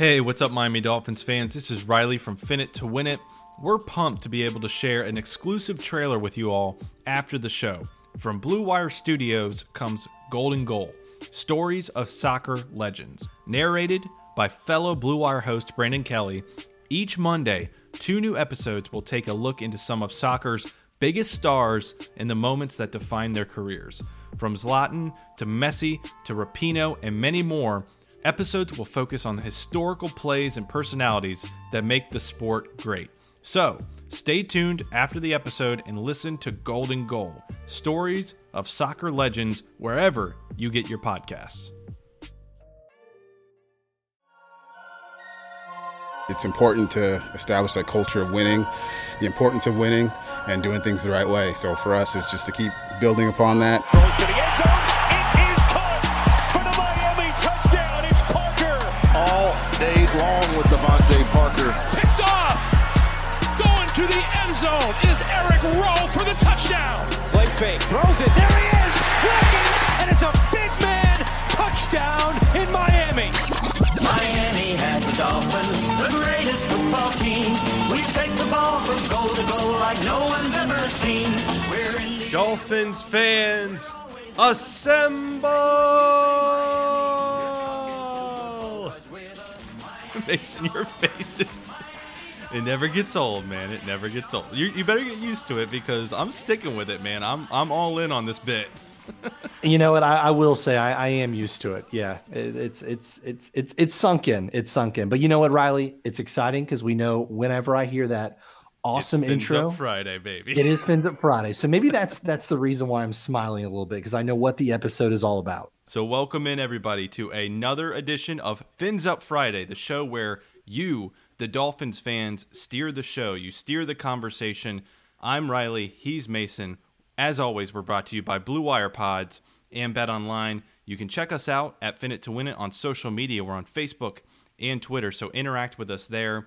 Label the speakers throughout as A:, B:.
A: Hey, what's up, Miami Dolphins fans? This is Reilly from Fin It to Win It. We're pumped to be able to share an exclusive trailer with you all after the show. From Blue Wire Studios comes Golden Goal Stories of Soccer Legends, narrated by fellow Blue Wire host Brandon Kelly. Each Monday, two new episodes will take a look into some of soccer's biggest stars and the moments that define their careers. From Zlatan to Messi to Rapinoe and many more, episodes will focus on the historical plays and personalities that make the sport great. So, stay tuned after the episode and listen to Golden Goal stories of soccer legends wherever you get your podcasts.
B: It's important to establish that culture of winning, the importance of winning, and doing things the right way. So for us, it's just to keep building upon that.
C: Zone is Eric Rowe for the touchdown. Play fake. Throws it. There he is. Watkins. And it's a big man touchdown in Miami.
D: Miami has the Dolphins, the greatest football team. We take the ball from goal to goal like no one's ever seen. We're in the
A: Dolphins fans, assemble! Mason, your face is just. It never gets old, man. It never gets old. You, you better get used to it because I'm sticking with it, man. I'm I'm all in on this bit.
E: You know what? I, I will say I, I am used to it. Yeah, it, it's it's it's it's it's sunk in. It's sunk in. But you know what, Reilly? It's exciting because we know whenever I hear that awesome
A: It's
E: intro,
A: Up Friday, baby.
E: it is Fins Up Friday. So maybe that's that's the reason why I'm smiling a little bit because I know what the episode is all about.
A: So, welcome in everybody to another edition of Fins Up Friday, the show where you, the Dolphins fans, steer the show. You steer the conversation. I'm Reilly. He's Mason. As always, we're brought to you by Blue Wire Pods and Bet Online. You can check us out at Fin It to Win It on social media. We're on Facebook and Twitter, so interact with us there.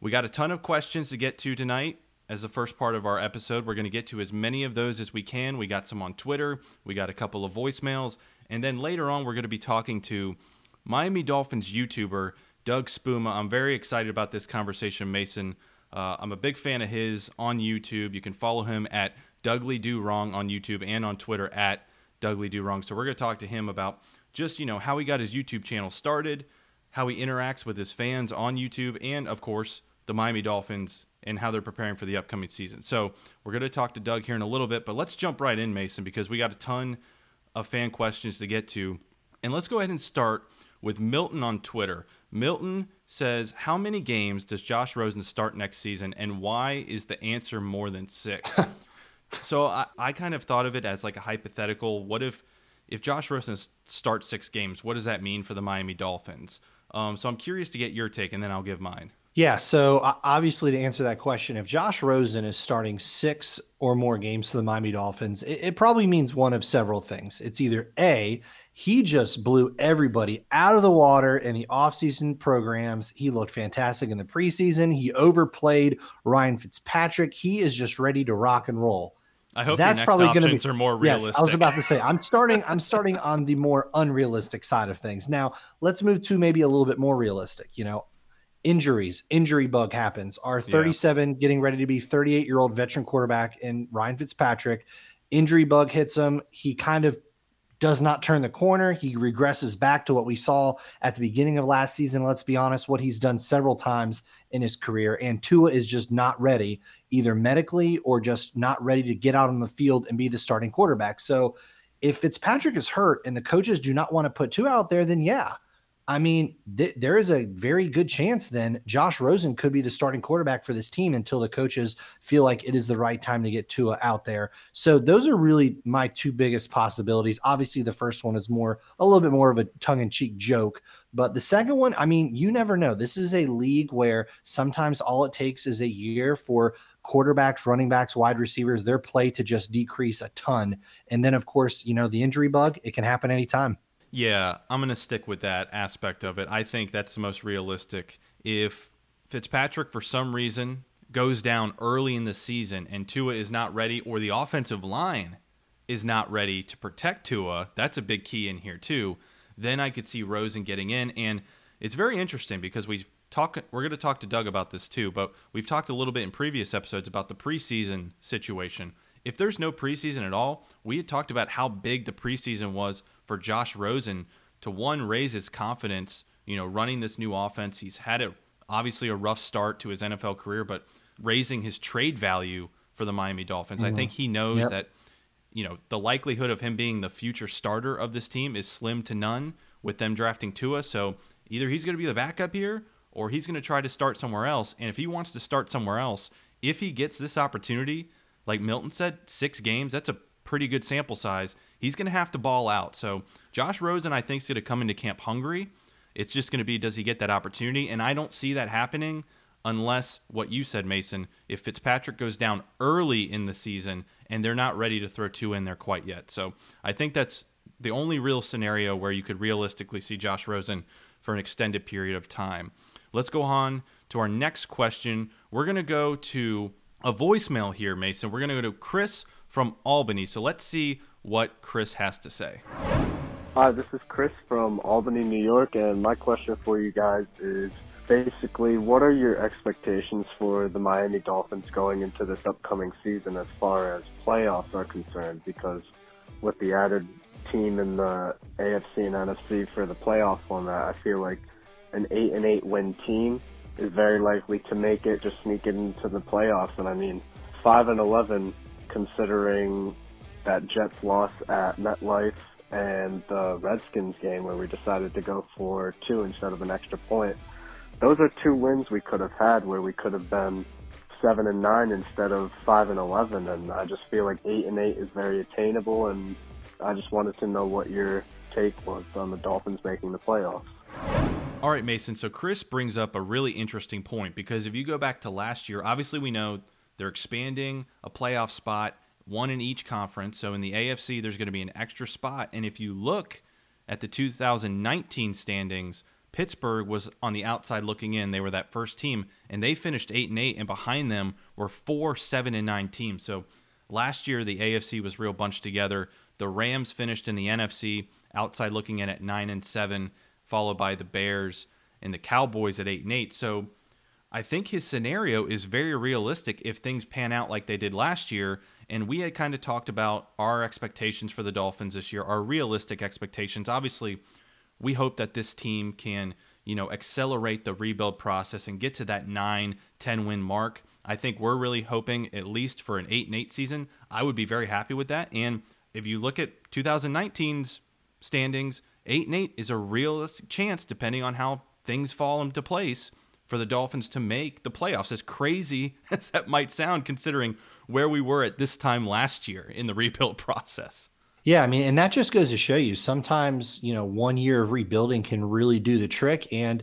A: We got a ton of questions to get to tonight as the first part of our episode. We're going to get to as many of those as we can. We got some on Twitter, we got a couple of voicemails, and then later on, we're going to be talking to Miami Dolphins YouTuber Doug Spuma. I'm very excited about this conversation, Mason. Uh, I'm a big fan of his on YouTube. You can follow him at Douglie Do Wrong on YouTube and on Twitter at Douglie Do Wrong. So we're going to talk to him about just you know how he got his YouTube channel started, how he interacts with his fans on YouTube, and of course the Miami Dolphins and how they're preparing for the upcoming season. So we're going to talk to Doug here in a little bit, but let's jump right in, Mason, because we got a ton of fan questions to get to, and let's go ahead and start with Milton on Twitter. Milton says, "How many games does Josh Rosen start next season, and why is the answer more than six? so I, I kind of thought of it as like a hypothetical. What if if Josh Rosen starts six games? What does that mean for the Miami Dolphins? Um, so I'm curious to get your take, and then I'll give mine.
E: Yeah. So obviously, to answer that question, if Josh Rosen is starting six or more games for the Miami Dolphins, it, it probably means one of several things. It's either A, he just blew everybody out of the water in the offseason programs. He looked fantastic in the preseason. He overplayed Ryan Fitzpatrick. He is just ready to rock and roll.
A: I hope
E: That's probably gonna
A: options
E: be-
A: are more
E: Yes,
A: realistic.
E: I was about to say I'm starting. I'm starting on the more unrealistic side of things. Now let's move to maybe a little bit more realistic. You know, injuries, injury bug happens. Our 37, getting ready to be 38 year old veteran quarterback in Ryan Fitzpatrick, injury bug hits him. He kind of does not turn the corner. He regresses back to what we saw at the beginning of last season. Let's be honest, what he's done several times in his career. And Tua is just not ready, either medically or just not ready to get out on the field and be the starting quarterback. So if Fitzpatrick is hurt and the coaches do not want to put Tua out there, then yeah. I mean, th- there is a very good chance then Josh Rosen could be the starting quarterback for this team until the coaches feel like it is the right time to get Tua out there. So those are really my two biggest possibilities. Obviously, the first one is more a little bit more of a tongue-in-cheek joke, but the second one, I mean, you never know. This is a league where sometimes all it takes is a year for quarterbacks, running backs, wide receivers, their play to just decrease a ton. And then, of course, you know, the injury bug, it can happen anytime.
A: Yeah, I'm going to stick with that aspect of it. I think that's the most realistic. If Fitzpatrick, for some reason, goes down early in the season and Tua is not ready, or the offensive line is not ready to protect Tua, that's a big key in here, too. Then I could see Rosen getting in. And it's very interesting because we talk. We're going to talk to Doug about this too, but we've talked a little bit in previous episodes about the preseason situation. If there's no preseason at all, we had talked about how big the preseason was for Josh Rosen to one raise his confidence. You know, running this new offense, he's had a obviously a rough start to his NFL career, but raising his trade value for the Miami Dolphins. Mm-hmm. I think he knows yep. that you know the likelihood of him being the future starter of this team is slim to none with them drafting Tua. So either he's going to be the backup here or he's going to try to start somewhere else. And if he wants to start somewhere else, if he gets this opportunity, like Milton said, six games, that's a pretty good sample size. He's going to have to ball out. So Josh Rosen, I think, is going to come into camp hungry. It's just going to be does he get that opportunity? And I don't see that happening unless what you said, Mason, if Fitzpatrick goes down early in the season and they're not ready to throw Tua in there quite yet. So I think that's the only real scenario where you could realistically see Josh Rosen for an extended period of time. Let's go on to our next question. We're going to go to a voicemail here, Mason. We're going to go to Chris from Albany. So let's see what Chris has to say.
F: Hi, this is Chris from Albany, New York, and my question for you guys is basically what are your expectations for the Miami Dolphins going into this upcoming season as far as playoffs are concerned? Because with the added team in the AFC and NFC for the playoff format, I feel like an eight and eight win team is very likely to make it, just sneak it into the playoffs. And I mean, five and eleven, considering that Jets loss at MetLife and the Redskins game where we decided to go for two instead of an extra point. Those are two wins we could have had where we could have been seven and nine instead of five and eleven, and I just feel like eight and eight is very attainable. And I just wanted to know what your take was on the Dolphins making the playoffs.
A: All right, Mason. So Chris brings up a really interesting point because if you go back to last year, obviously we know they're expanding a playoff spot one in each conference. So in the AFC, there's going to be an extra spot. And if you look at the 2019 standings, Pittsburgh was on the outside looking in. They were that first team, and they finished eight and eight, and behind them were four seven and nine teams. So last year the AFC was real bunched together. The Rams finished in the NFC outside looking in at nine and seven, followed by the Bears and the Cowboys at eight and eight. So I think his scenario is very realistic if things pan out like they did last year and we had kind of talked about our expectations for the Dolphins this year, our realistic expectations. Obviously, we hope that this team can, you know, accelerate the rebuild process and get to that 9, 10 win mark. I think we're really hoping at least for an 8 and 8 season. I would be very happy with that. And if you look at 2019's standings, 8 and 8 is a realistic chance depending on how things fall into place for the Dolphins to make the playoffs. As crazy as that might sound considering where we were at this time last year in the rebuild process.
E: Yeah, I mean, and that just goes to show you sometimes, you know, one year of rebuilding can really do the trick. And,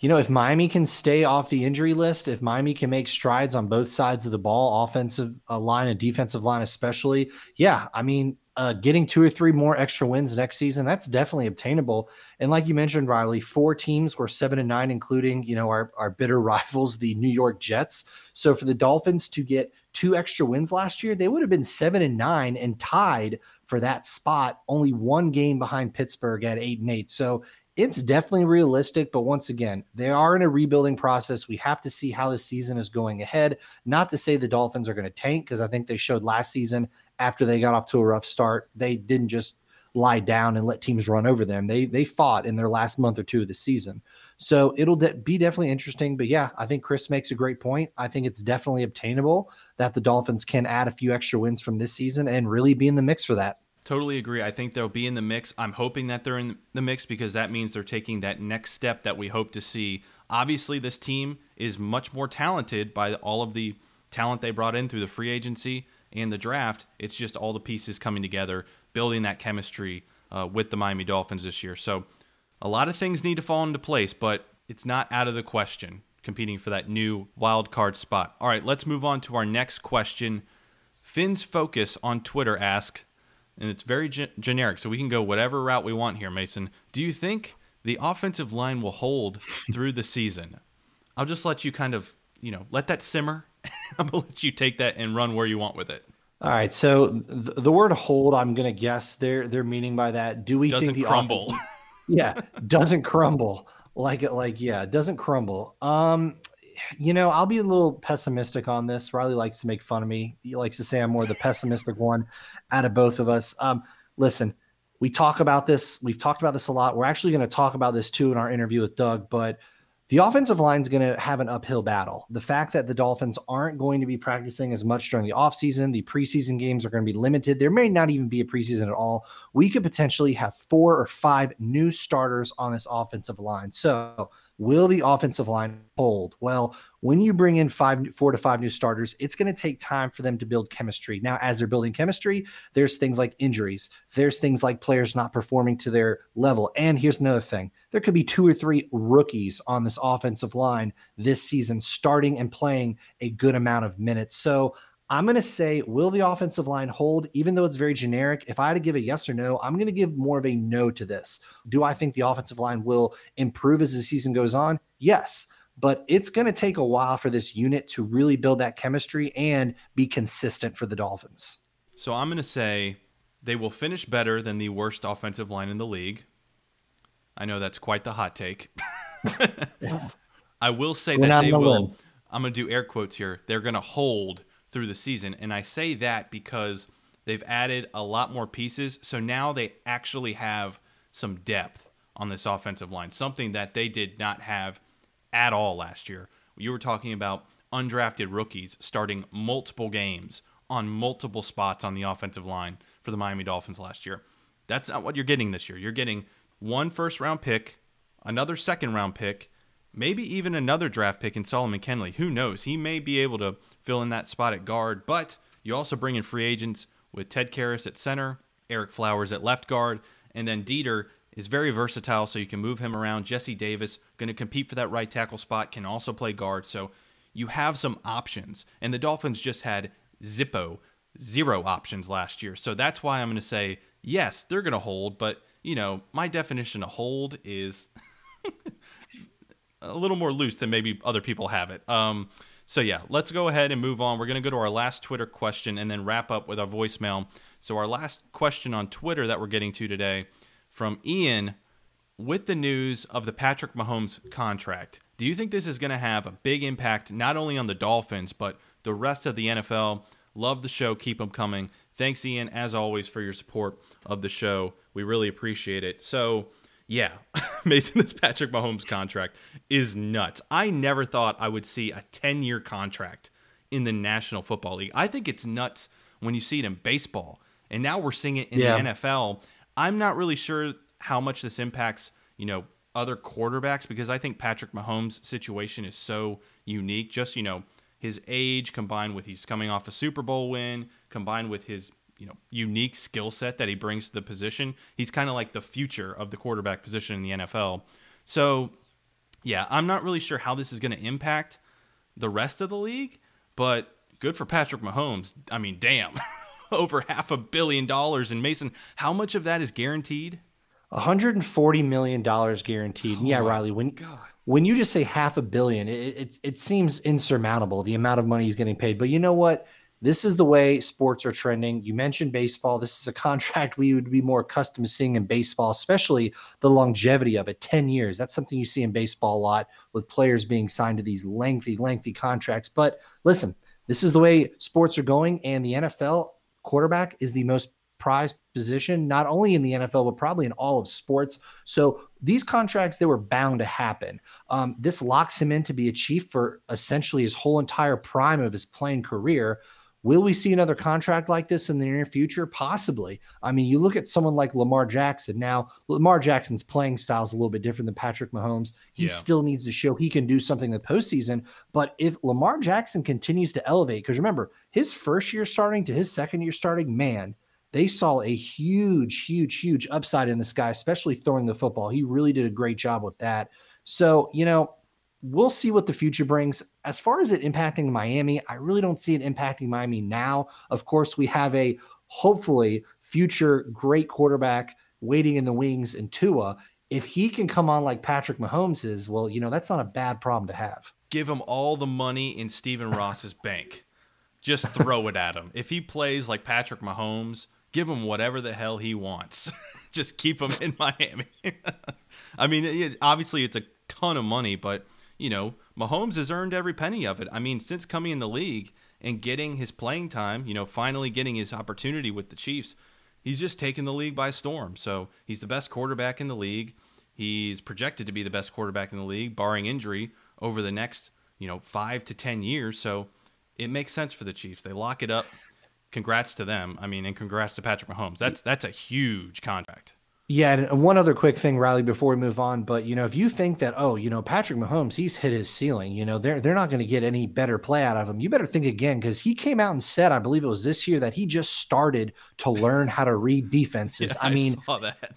E: you know, if Miami can stay off the injury list, if Miami can make strides on both sides of the ball, offensive uh, line and defensive line, especially, yeah, I mean, uh, getting two or three more extra wins next season, that's definitely obtainable. And like you mentioned, Reilly, four teams were seven and nine, including, you know, our, our bitter rivals, the New York Jets. So for the Dolphins to get two extra wins last year, they would have been seven and nine and tied for that spot, only one game behind Pittsburgh at eight and eight. So it's definitely realistic, but once again, they are in a rebuilding process. We have to see how the season is going ahead. Not to say the Dolphins are going to tank, because I think they showed last season after they got off to a rough start, they didn't just lie down and let teams run over them. They they fought in their last month or two of the season. So it'll de- be definitely interesting. But yeah, I think Chris makes a great point. I think it's definitely obtainable that the Dolphins can add a few extra wins from this season and really be in the mix for that.
A: Totally agree. I think they'll be in the mix. I'm hoping that they're in the mix because that means they're taking that next step that we hope to see. Obviously, this team is much more talented by all of the talent they brought in through the free agency and the draft. It's just all the pieces coming together, building that chemistry uh, with the Miami Dolphins this year. So a lot of things need to fall into place, but it's not out of the question competing for that new wild card spot. All right, let's move on to our next question. Finn's Focus on Twitter asks, and it's very ge- generic, so we can go whatever route we want here, Mason. Do you think the offensive line will hold through the season? I'll just let you kind of, you know, let that simmer. I'm gonna let you take that and run where you want with it.
E: All right. So the, the word hold, I'm gonna guess they're they're meaning by that. Do we
A: Doesn't
E: think the
A: crumble?
E: yeah, doesn't crumble. like it, like yeah, it doesn't crumble. Um, you know, I'll be a little pessimistic on this. Reilly likes to make fun of me. He likes to say I'm more the pessimistic one out of both of us. Um, listen, we talk about this. We've talked about this a lot. We're actually going to talk about this too in our interview with Doug, but the offensive line is going to have an uphill battle. The fact that the Dolphins aren't going to be practicing as much during the offseason, the preseason games are going to be limited. There may not even be a preseason at all. We could potentially have four or five new starters on this offensive line. So, Will the offensive line hold? Well, when you bring in five, four to five new starters, it's going to take time for them to build chemistry. Now, as they're building chemistry, there's things like injuries, there's things like players not performing to their level. And here's another thing there could be two or three rookies on this offensive line this season, starting and playing a good amount of minutes. So I'm going to say, will the offensive line hold? Even though it's very generic, if I had to give a yes or no, I'm going to give more of a no to this. Do I think the offensive line will improve as the season goes on? Yes. But it's going to take a while for this unit to really build that chemistry and be consistent for the Dolphins.
A: So I'm going to say they will finish better than the worst offensive line in the league. I know that's quite the hot take. I will say that they will. I'm going to do air quotes here. They're going to hold through the season. And I say that because they've added a lot more pieces. So now they actually have some depth on this offensive line, something that they did not have at all last year. You were talking about undrafted rookies starting multiple games on multiple spots on the offensive line for the Miami Dolphins last year. That's not what you're getting this year. You're getting one first round pick, another second round pick, maybe even another draft pick in Solomon Kindley. Who knows? He may be able to fill in that spot at guard, but you also bring in free agents with Ted Karras at center, Ereck Flowers at left guard, and then Deiter is very versatile, so you can move him around. Jesse Davis, going to compete for that right tackle spot, can also play guard. So you have some options. And the Dolphins just had Zippo, zero options last year. So that's why I'm going to say, yes, they're going to hold, but, you know, my definition of hold is a little more loose than maybe other people have it. Um, so yeah, let's go ahead and move on. We're going to go to our last Twitter question and then wrap up with our voicemail. So our last question on Twitter that we're getting to today from Ian with the news of the Patrick Mahomes contract. Do you think this is going to have a big impact not only on the Dolphins but the rest of the NFL? Love the show. Keep them coming. Thanks, Ian, as always, for your support of the show. We really appreciate it. So, yeah, Mason, this Patrick Mahomes contract is nuts. I never thought I would see a 10 year contract in the National Football League. I think it's nuts when you see it in baseball. And now we're seeing it in yeah. the NFL. I'm not really sure how much this impacts, you know, other quarterbacks because I think Patrick Mahomes' situation is so unique. Just, you know, his age combined with he's coming off a Super Bowl win, combined with his you know unique skill set that he brings to the position. He's kind of like the future of the quarterback position in the NFL. So, yeah, I'm not really sure how this is going to impact the rest of the league, but good for Patrick Mahomes. I mean, damn. Over half a billion dollars in Mason. How much of that is guaranteed?
E: 140 million dollars guaranteed. Oh yeah, Reilly, when God. when you just say half a billion, it, it it seems insurmountable the amount of money he's getting paid. But you know what? This is the way sports are trending. You mentioned baseball. This is a contract we would be more accustomed to seeing in baseball, especially the longevity of it 10 years. That's something you see in baseball a lot with players being signed to these lengthy, lengthy contracts. But listen, this is the way sports are going, and the NFL quarterback is the most prized position, not only in the NFL, but probably in all of sports. So these contracts, they were bound to happen. Um, this locks him in to be a chief for essentially his whole entire prime of his playing career. Will we see another contract like this in the near future? Possibly. I mean, you look at someone like Lamar Jackson. Now, Lamar Jackson's playing style is a little bit different than Patrick Mahomes. He yeah. still needs to show he can do something in the postseason. But if Lamar Jackson continues to elevate, because remember, his first year starting to his second year starting, man, they saw a huge, huge, huge upside in this guy, especially throwing the football. He really did a great job with that. So, you know, we'll see what the future brings. As far as it impacting Miami, I really don't see it impacting Miami now. Of course, we have a hopefully future great quarterback waiting in the wings in Tua. If he can come on like Patrick Mahomes is, well, you know, that's not a bad problem to have.
A: Give him all the money in Stephen Ross's bank. Just throw it at him. If he plays like Patrick Mahomes, give him whatever the hell he wants. Just keep him in Miami. I mean, obviously, it's a ton of money, but you know, Mahomes has earned every penny of it. I mean, since coming in the league and getting his playing time, you know, finally getting his opportunity with the Chiefs, he's just taken the league by storm. So he's the best quarterback in the league. He's projected to be the best quarterback in the league, barring injury, over the next, you know, five to 10 years. So it makes sense for the Chiefs. They lock it up. Congrats to them. I mean, and congrats to Patrick Mahomes. That's that's a huge contract.
E: Yeah, and one other quick thing, Reilly, before we move on. But you know, if you think that, oh, you know, Patrick Mahomes, he's hit his ceiling. You know, they're they're not going to get any better play out of him. You better think again because he came out and said, I believe it was this year, that he just started to learn how to read defenses.
A: Yeah,
E: I mean,
A: saw that.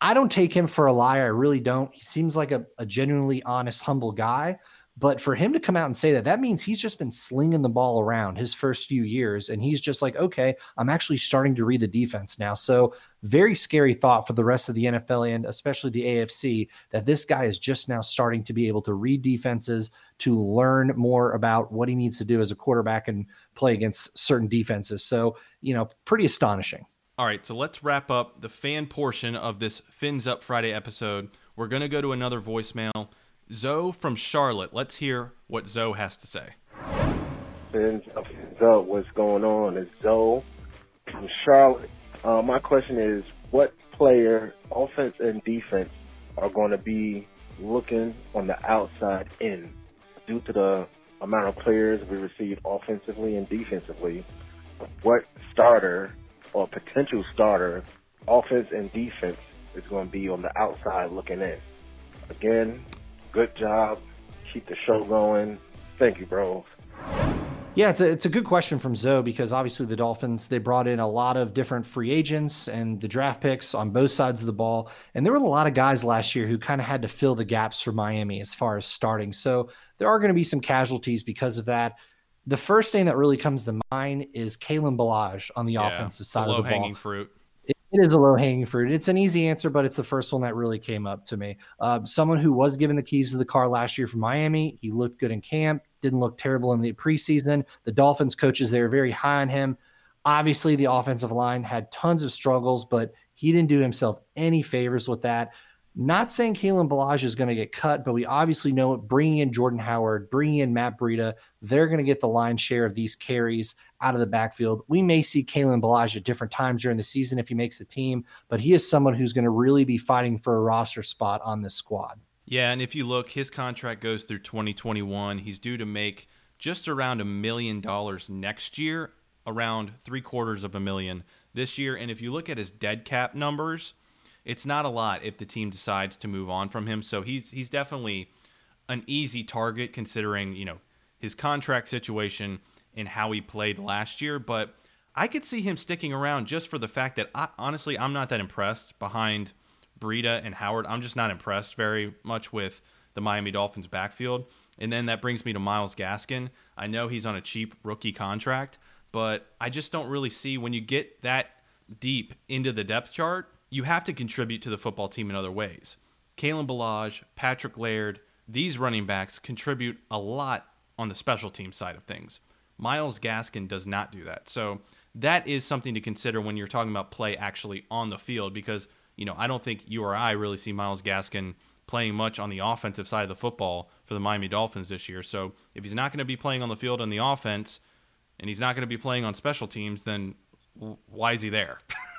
E: I don't take him for a liar. I really don't. He seems like a, a genuinely honest, humble guy. But for him to come out and say that, that means he's just been slinging the ball around his first few years. And he's just like, okay, I'm actually starting to read the defense now. So, very scary thought for the rest of the NFL and especially the AFC that this guy is just now starting to be able to read defenses, to learn more about what he needs to do as a quarterback and play against certain defenses. So, you know, pretty astonishing.
A: All right, so let's wrap up the fan portion of this Fins Up Friday episode. We're going to go to another voicemail. Zoe from Charlotte. Let's hear what Zoe has to say.
G: Fins what's going on? It's Zoe from Charlotte. Uh, my question is, what player, offense and defense, are going to be looking on the outside in due to the amount of players we receive offensively and defensively? What starter or potential starter, offense and defense, is going to be on the outside looking in? Again, good job. Keep the show going. Thank you, bro.
E: Yeah, it's a, it's a good question from Zoe because obviously the Dolphins they brought in a lot of different free agents and the draft picks on both sides of the ball, and there were a lot of guys last year who kind of had to fill the gaps for Miami as far as starting. So there are going to be some casualties because of that. The first thing that really comes to mind is Kalen Ballage on the yeah, offensive side of the ball.
A: Low hanging fruit.
E: It, is a low hanging fruit. It's an easy answer, but it's the first one that really came up to me. Uh, someone who was given the keys to the car last year from Miami. He looked good in camp didn't look terrible in the preseason. The Dolphins coaches, they were very high on him. Obviously, the offensive line had tons of struggles, but he didn't do himself any favors with that. Not saying Kalen Ballage is going to get cut, but we obviously know it. bringing in Jordan Howard, bringing in Matt Breida, they're going to get the line share of these carries out of the backfield. We may see Kalen Ballage at different times during the season if he makes the team, but he is someone who's going to really be fighting for a roster spot on this squad.
A: Yeah, and if you look, his contract goes through 2021. He's due to make just around a million dollars next year, around three quarters of a million this year. And if you look at his dead cap numbers, it's not a lot if the team decides to move on from him. So he's he's definitely an easy target considering you know his contract situation and how he played last year. But I could see him sticking around just for the fact that I, honestly I'm not that impressed behind Breida and Howard. I'm just not impressed very much with the Miami Dolphins backfield. And then that brings me to Myles Gaskin. I know he's on a cheap rookie contract, but I just don't really see when you get that deep into the depth chart, you have to contribute to the football team in other ways. Kalen Ballage, Patrick Laird, these running backs contribute a lot on the special team side of things. Myles Gaskin does not do that. So that is something to consider when you're talking about play actually on the field because you know, I don't think you or I really see Myles Gaskin playing much on the offensive side of the football for the Miami Dolphins this year. So if he's not going to be playing on the field on the offense and he's not going to be playing on special teams, then why is he there?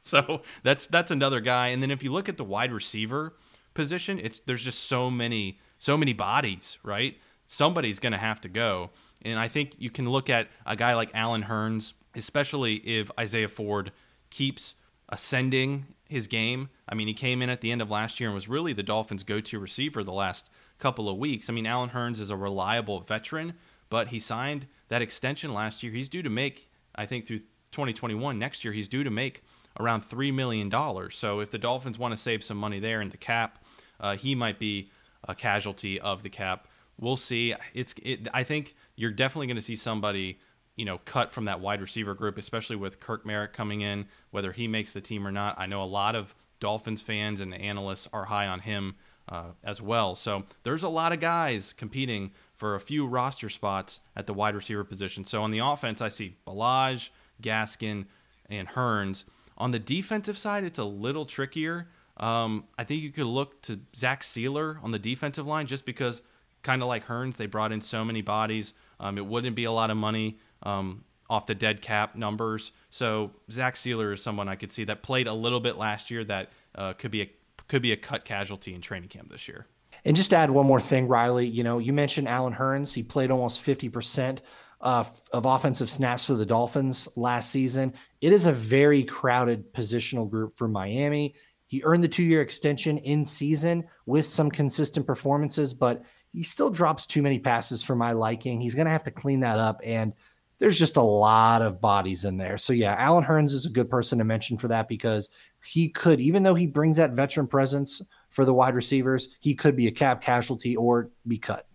A: so that's that's another guy. And then if you look at the wide receiver position, it's there's just so many so many bodies, right? Somebody's going to have to go. And I think you can look at a guy like Allen Hurns, especially if Isaiah Ford keeps ascending his game. I mean, he came in at the end of last year and was really the Dolphins' go to receiver the last couple of weeks. I mean, Allen Hurns is a reliable veteran, but he signed that extension last year. He's due to make, I think, through 2021, next year, he's due to make around $3 million. So if the Dolphins want to save some money there in the cap, uh, he might be a casualty of the cap. We'll see. It's. It, I think you're definitely going to see somebody you know, cut from that wide receiver group, especially with Kirk Merritt coming in, whether he makes the team or not. I know a lot of Dolphins fans and analysts are high on him uh, as well. So there's a lot of guys competing for a few roster spots at the wide receiver position. So on the offense, I see Ballage, Gaskin, and Hurns. On the defensive side, it's a little trickier. Um, I think you could look to Zach Sieler on the defensive line just because, kind of like Hurns, they brought in so many bodies. Um, it wouldn't be a lot of money um, off the dead cap numbers. So Zach Sieler is someone I could see that played a little bit last year that uh, could be a could be a cut casualty in training camp this year.
E: And just add one more thing, Reilly. You know, you mentioned Allen Hurns. He played almost fifty percent uh, of offensive snaps for the Dolphins last season. It is a very crowded positional group for Miami. He earned the two year extension in season with some consistent performances, but he still drops too many passes for my liking. He's going to have to clean that up. And there's just a lot of bodies in there. So, yeah, Allen Hurns is a good person to mention for that because he could, even though he brings that veteran presence for the wide receivers, he could be a cap casualty or be cut.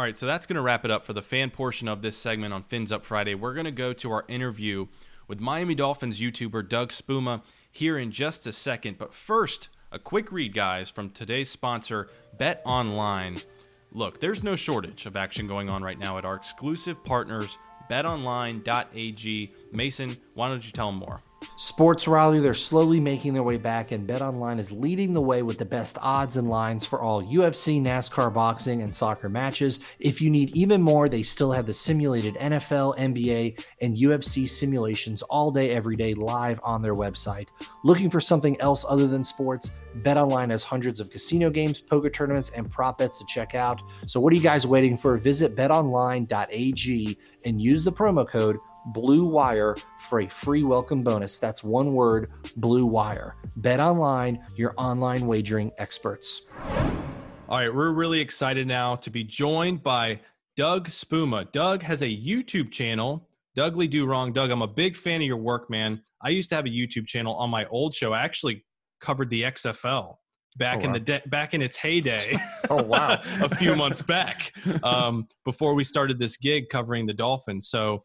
A: All right, so that's going to wrap it up for the fan portion of this segment on Fins Up Friday. We're going to go to our interview with Miami Dolphins YouTuber Doug Spuma here in just a second. But first, a quick read, guys, from today's sponsor, Bet Online. Look, there's no shortage of action going on right now at our exclusive partners, betonline.ag. Mason, why don't you tell them more?
E: Sports Rally, they're slowly making their way back, and BetOnline is leading the way with the best odds and lines for all UFC, NASCAR, boxing, and soccer matches. If you need even more, they still have the simulated NFL, NBA, and UFC simulations all day, every day, live on their website. Looking for something else other than sports? BetOnline has hundreds of casino games, poker tournaments, and prop bets to check out. So, what are you guys waiting for? Visit betonline.ag and use the promo code Blue Wire for a free welcome bonus. That's one word, Blue Wire. Bet online, your online wagering experts.
A: All right, we're really excited now to be joined by Doug Spuma. Doug has a YouTube channel, Douglie Do Wrong. Doug, I'm a big fan of your work, man. I used to have a YouTube channel on my old show. I actually covered the XFL back oh, wow. in the de- back in its heyday.
H: oh wow,
A: a few months back um, before we started this gig covering the Dolphins. So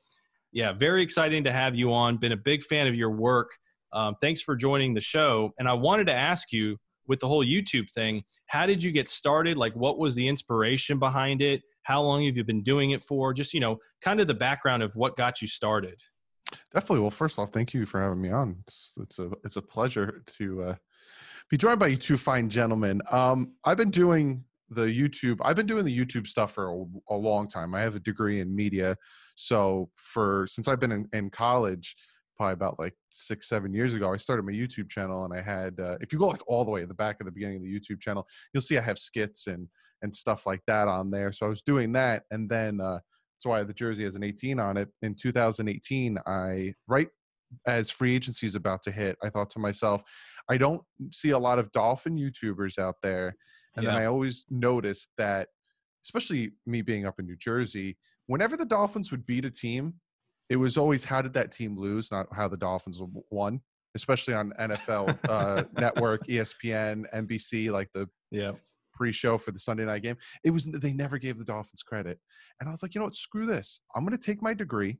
A: yeah, very exciting to have you on. Been a big fan of your work. Um, thanks for joining the show. And I wanted to ask you with the whole YouTube thing, how did you get started? Like, what was the inspiration behind it? How long have you been doing it for? Just, you know, kind of the background of what got you started.
H: Definitely. Well, first off, thank you for having me on. It's, it's a it's a pleasure to uh, be joined by you two fine gentlemen. Um, I've been doing the YouTube. I've been doing the YouTube stuff for a, a, long time. I have a degree in media, so for since I've been in, in, college, probably about like six, seven years ago, I started my YouTube channel, and I had. Uh, if you go like all the way at the back of the beginning of the YouTube channel, you'll see I have skits and and stuff like that on there. So I was doing that, and then uh, that's why the jersey has an 18 on it. In 2018, I right as free agency is about to hit, I thought to myself, I don't see a lot of dolphin YouTubers out there and yeah. then I always noticed that, especially me being up in New Jersey, whenever the Dolphins would beat a team, it was always how did that team lose, not how the Dolphins won. Especially on NFL uh, Network, ESPN, NBC, like the
A: yeah
H: pre-show for the Sunday night game. It was they never gave the Dolphins credit, and I was like, you know what? Screw this. I'm going to take my degree.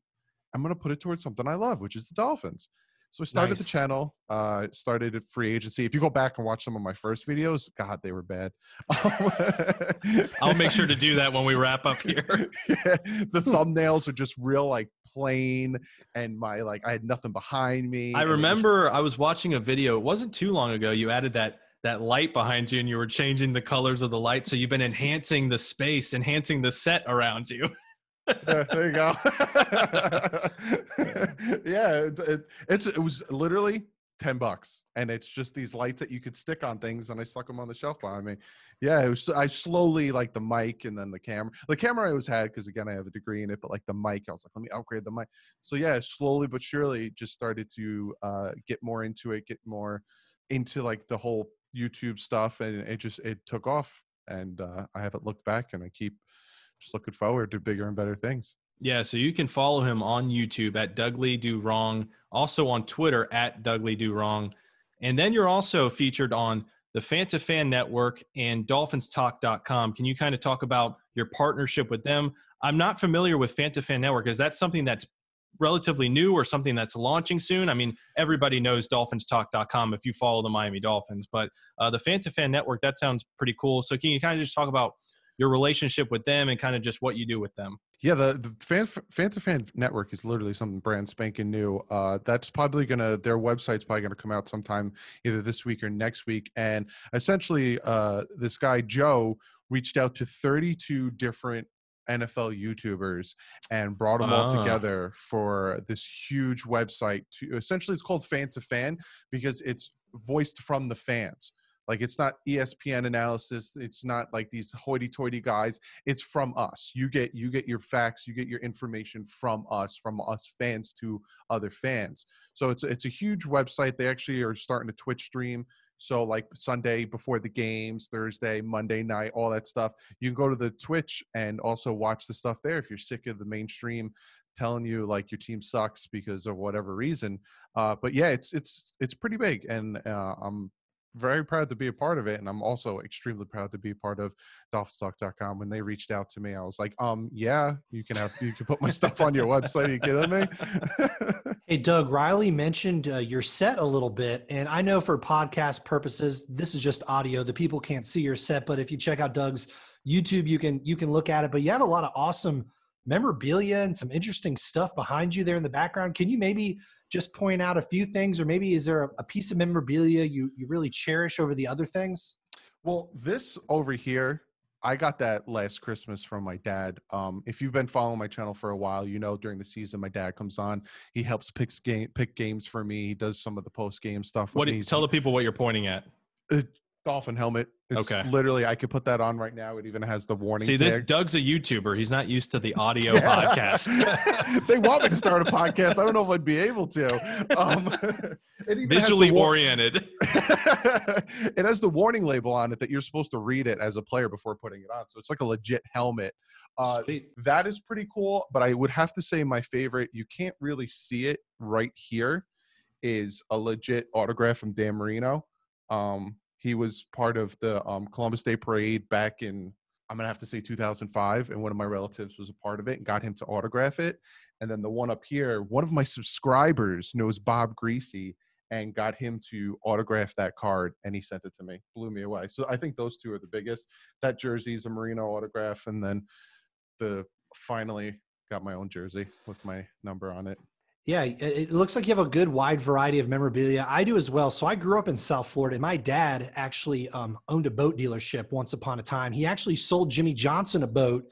H: I'm going to put it towards something I love, which is the Dolphins. So I started nice. the channel, uh, started a free agency. If you go back and watch some of my first videos, God, they were bad.
A: I'll make sure to do that when we wrap up here.
H: yeah, the thumbnails are just real like plain and my like I had nothing behind me.
A: I remember was- I was watching a video, it wasn't too long ago, you added that that light behind you and you were changing the colors of the light so you've been enhancing the space enhancing the set around you
H: yeah, there you go. yeah, it, it, it's it was literally ten bucks, and it's just these lights that you could stick on things, and I stuck them on the shelf behind me. Yeah, it was. I slowly like the mic and then the camera. The camera I always had because again I have a degree in it, but like the mic, I was like, let me upgrade the mic. So yeah, slowly but surely, just started to uh, get more into it, get more into like the whole YouTube stuff, and it just it took off, and uh, I haven't looked back, and I keep just looking forward to bigger and better things.
A: Yeah, so you can follow him on YouTube at Douglie Do Wrong, also on Twitter at Douglie Do Wrong, and then you're also featured on the Fan to Fan Network and DolphinsTalk.com. Can you kind of talk about your partnership with them? I'm not familiar with Fan to Fan Network. Is that something that's relatively new or something that's launching soon? I mean, everybody knows DolphinsTalk.com if you follow the Miami Dolphins, but uh, the Fan to Fan Network that sounds pretty cool. So can you kind of just talk about your relationship with them and kind of just what you do with them.
H: Yeah, the, the fan fan to fan network is literally something brand spanking new. Uh, that's probably gonna their website's probably gonna come out sometime either this week or next week. And essentially, uh, this guy Joe reached out to 32 different NFL YouTubers and brought them all
A: Ah.
H: together for this huge website. To essentially, it's called Fan to Fan because it's voiced from the fans. Like it's not ESPN analysis. It's not like these hoity-toity guys. It's from us. You get you get your facts. You get your information from us, from us fans to other fans. So it's it's a huge website. They actually are starting a Twitch stream. So like Sunday before the games, Thursday, Monday night, all that stuff. You can go to the Twitch and also watch the stuff there if you're sick of the mainstream telling you like your team sucks because of whatever reason. Uh, but yeah, it's it's it's pretty big, and uh, I'm very proud to be a part of it. And I'm also extremely proud to be a part of dolphinstalk.com. When they reached out to me, I was like, um, yeah, you can have you can put my stuff on your website. Are you kidding me?
E: Hey, Doug, Reilly mentioned uh, your set a little bit. And I know for podcast purposes, this is just audio. The people can't see your set, but if you check out Doug's YouTube, you can you can look at it. But you have a lot of awesome memorabilia and some interesting stuff behind you there in the background. Can you maybe just point out a few things, or maybe is there a, a piece of memorabilia you, you really cherish over the other things?
H: Well, this over here, I got that last Christmas from my dad. Um, if you've been following my channel for a while, you know during the season my dad comes on. He helps picks game pick games for me. He does some of the post game stuff.
A: What do you, tell the people what you're pointing at?
H: Dolphin helmet. It's
A: Okay.
H: literally I could put that on right now. It even has the warning.
A: See, this. Doug's a YouTuber. He's not used to the audio podcast.
H: they want me to start a podcast. I don't know if I'd be able to. Um,
A: Visually
H: war-
A: oriented.
H: it has the warning label on it that you're supposed to read it as a player before putting it on. So it's like a legit helmet. Uh, that is pretty cool. But I would have to say my favorite. You can't really see it right here. Is a legit autograph from Dan Marino. Um, he was part of the um, Columbus Day Parade back in I'm gonna have to say 2005, and one of my relatives was a part of it and got him to autograph it. And then the one up here, one of my subscribers knows Bob Griese and got him to autograph that card, and he sent it to me. Blew me away. So I think those two are the biggest. That jersey is a Marino autograph, and then the finally got my own jersey with my number on it.
E: Yeah, it- looks like you have a good wide variety of memorabilia. I do as well. So I grew up in South Florida. and My dad actually um, owned a boat dealership once upon a time. He actually sold Jimmy Johnson a boat,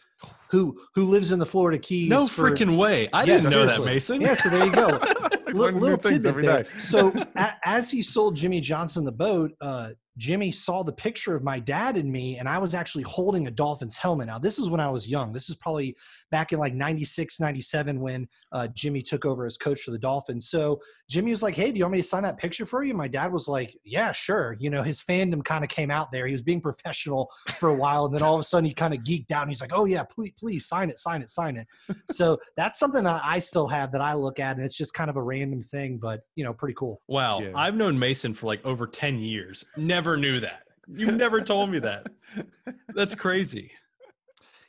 E: who who lives in the Florida Keys.
A: No
E: for-
A: freaking way. I
E: Yeah,
A: didn't know that. Mason.
E: Yeah, so there you go.
H: I
E: Li-
H: new
E: little
H: things
E: tidbit there. So a, as he sold Jimmy Johnson the boat, uh, Jimmy saw the picture of my dad and me, and I was actually holding a Dolphins helmet. Now, this is when I was young. This is probably back in like 96, 97 when uh, Jimmy took over as coach for the Dolphins. So Jimmy was like, Hey, do you want me to sign that picture for you? And my dad was like, Yeah, sure. You know, his fandom kind of came out there. He was being professional for a while. And then all of a sudden he kind of geeked out and he's like, Oh, yeah, please, please sign it, sign it, sign it. so that's something that I still have that I look at, and it's just kind of a random thing, but, you know, pretty cool.
A: Wow.
H: Yeah.
A: I've known Mason for like over 10 years. Never knew that. You never told me that. That's crazy.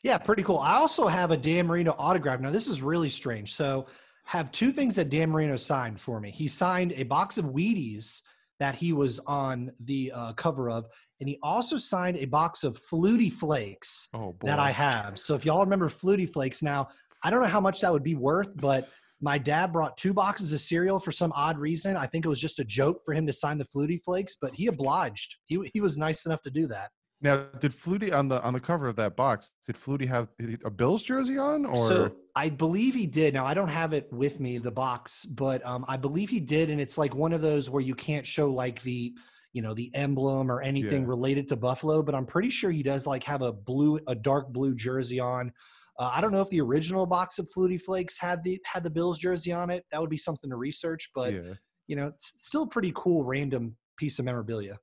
E: Yeah, pretty cool. I also have a Dan Marino autograph. Now, this is really strange. So, have two things that Dan Marino signed for me. He signed a box of Wheaties that he was on the uh, cover of, and he also signed a box of Flutie Flakes
H: Oh boy.
E: that I have. So, if y'all remember Flutie Flakes, now I don't know how much that would be worth, but my dad brought two boxes of cereal for some odd reason. I think it was just a joke for him to sign the Flutie Flakes, but he obliged. He he was nice enough to do that.
H: Now, did Flutie on the on the cover of that box? Did Flutie have a Bills jersey on, or
E: so I believe he did. Now I don't have it with me, the box, but um, I believe he did, and it's like one of those where you can't show like the, you know, the emblem or anything
H: Yeah.
E: related to Buffalo. But I'm pretty sure he does like have a blue, a dark blue jersey on. Uh, I don't know if the original box of Flutie Flakes had the had the Bills jersey on it. That would be something to research. But
H: yeah,
E: you know, it's still a pretty cool random piece of memorabilia.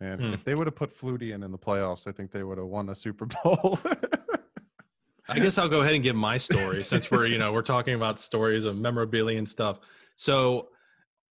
H: man,
A: Hmm.
H: if they would have put Flutie in in the playoffs, I think they would have won a Super Bowl.
A: I guess I'll go ahead and give my story since we're, you know, we're talking about stories of memorabilia and stuff. So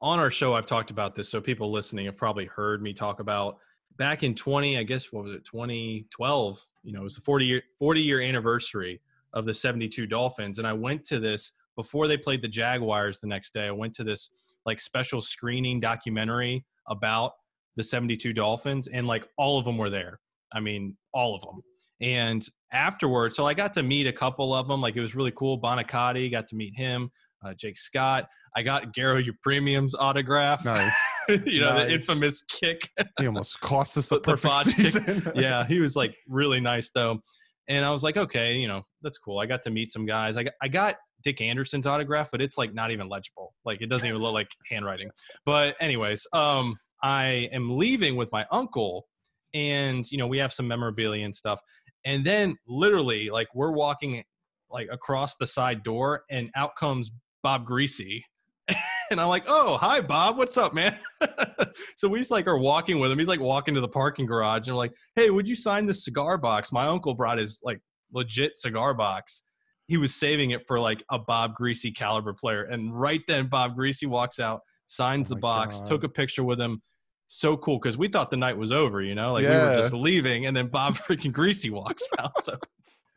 A: on our show, I've talked about this. So people listening have probably heard me talk about back in 20, I guess, what was it, 2012? You know, it was the 40 year, 40 year anniversary of the 72 Dolphins. And I went to this before they played the Jaguars the next day. I went to this like special screening documentary about the 72 Dolphins, and like all of them were there. I mean, all of them. And afterwards, so I got to meet a couple of them. Like it was really cool. Buoniconti, got to meet him. Uh, Jake Scott. I got Garo Yepremian's autograph.
H: Nice.
A: you know
H: Nice.
A: the infamous kick.
H: He almost cost us the
A: The-
H: perfect season.
A: yeah, he was like really nice though. And I was like, okay, you know, that's cool. I got to meet some guys. I got, I got Dick Anderson's autograph, but it's like not even legible. Like it doesn't even look like handwriting. But anyways, um, I am leaving with my uncle, and you know we have some memorabilia and stuff. And then literally, like we're walking like across the side door, and out comes Bob Griese. And I'm like, oh, hi, Bob. What's up, man? so we just like are walking with him. He's like walking to the parking garage, and we're like, hey, would you sign this cigar box? My uncle brought his like legit cigar box. He was saving it for like a Bob Griese caliber player. And right then, Bob Griese walks out, signs
H: Oh
A: the box,
H: God.
A: took a picture with him. So cool because we thought the night was over, you know, like we were just leaving, and then Bob freaking Griese walks out. So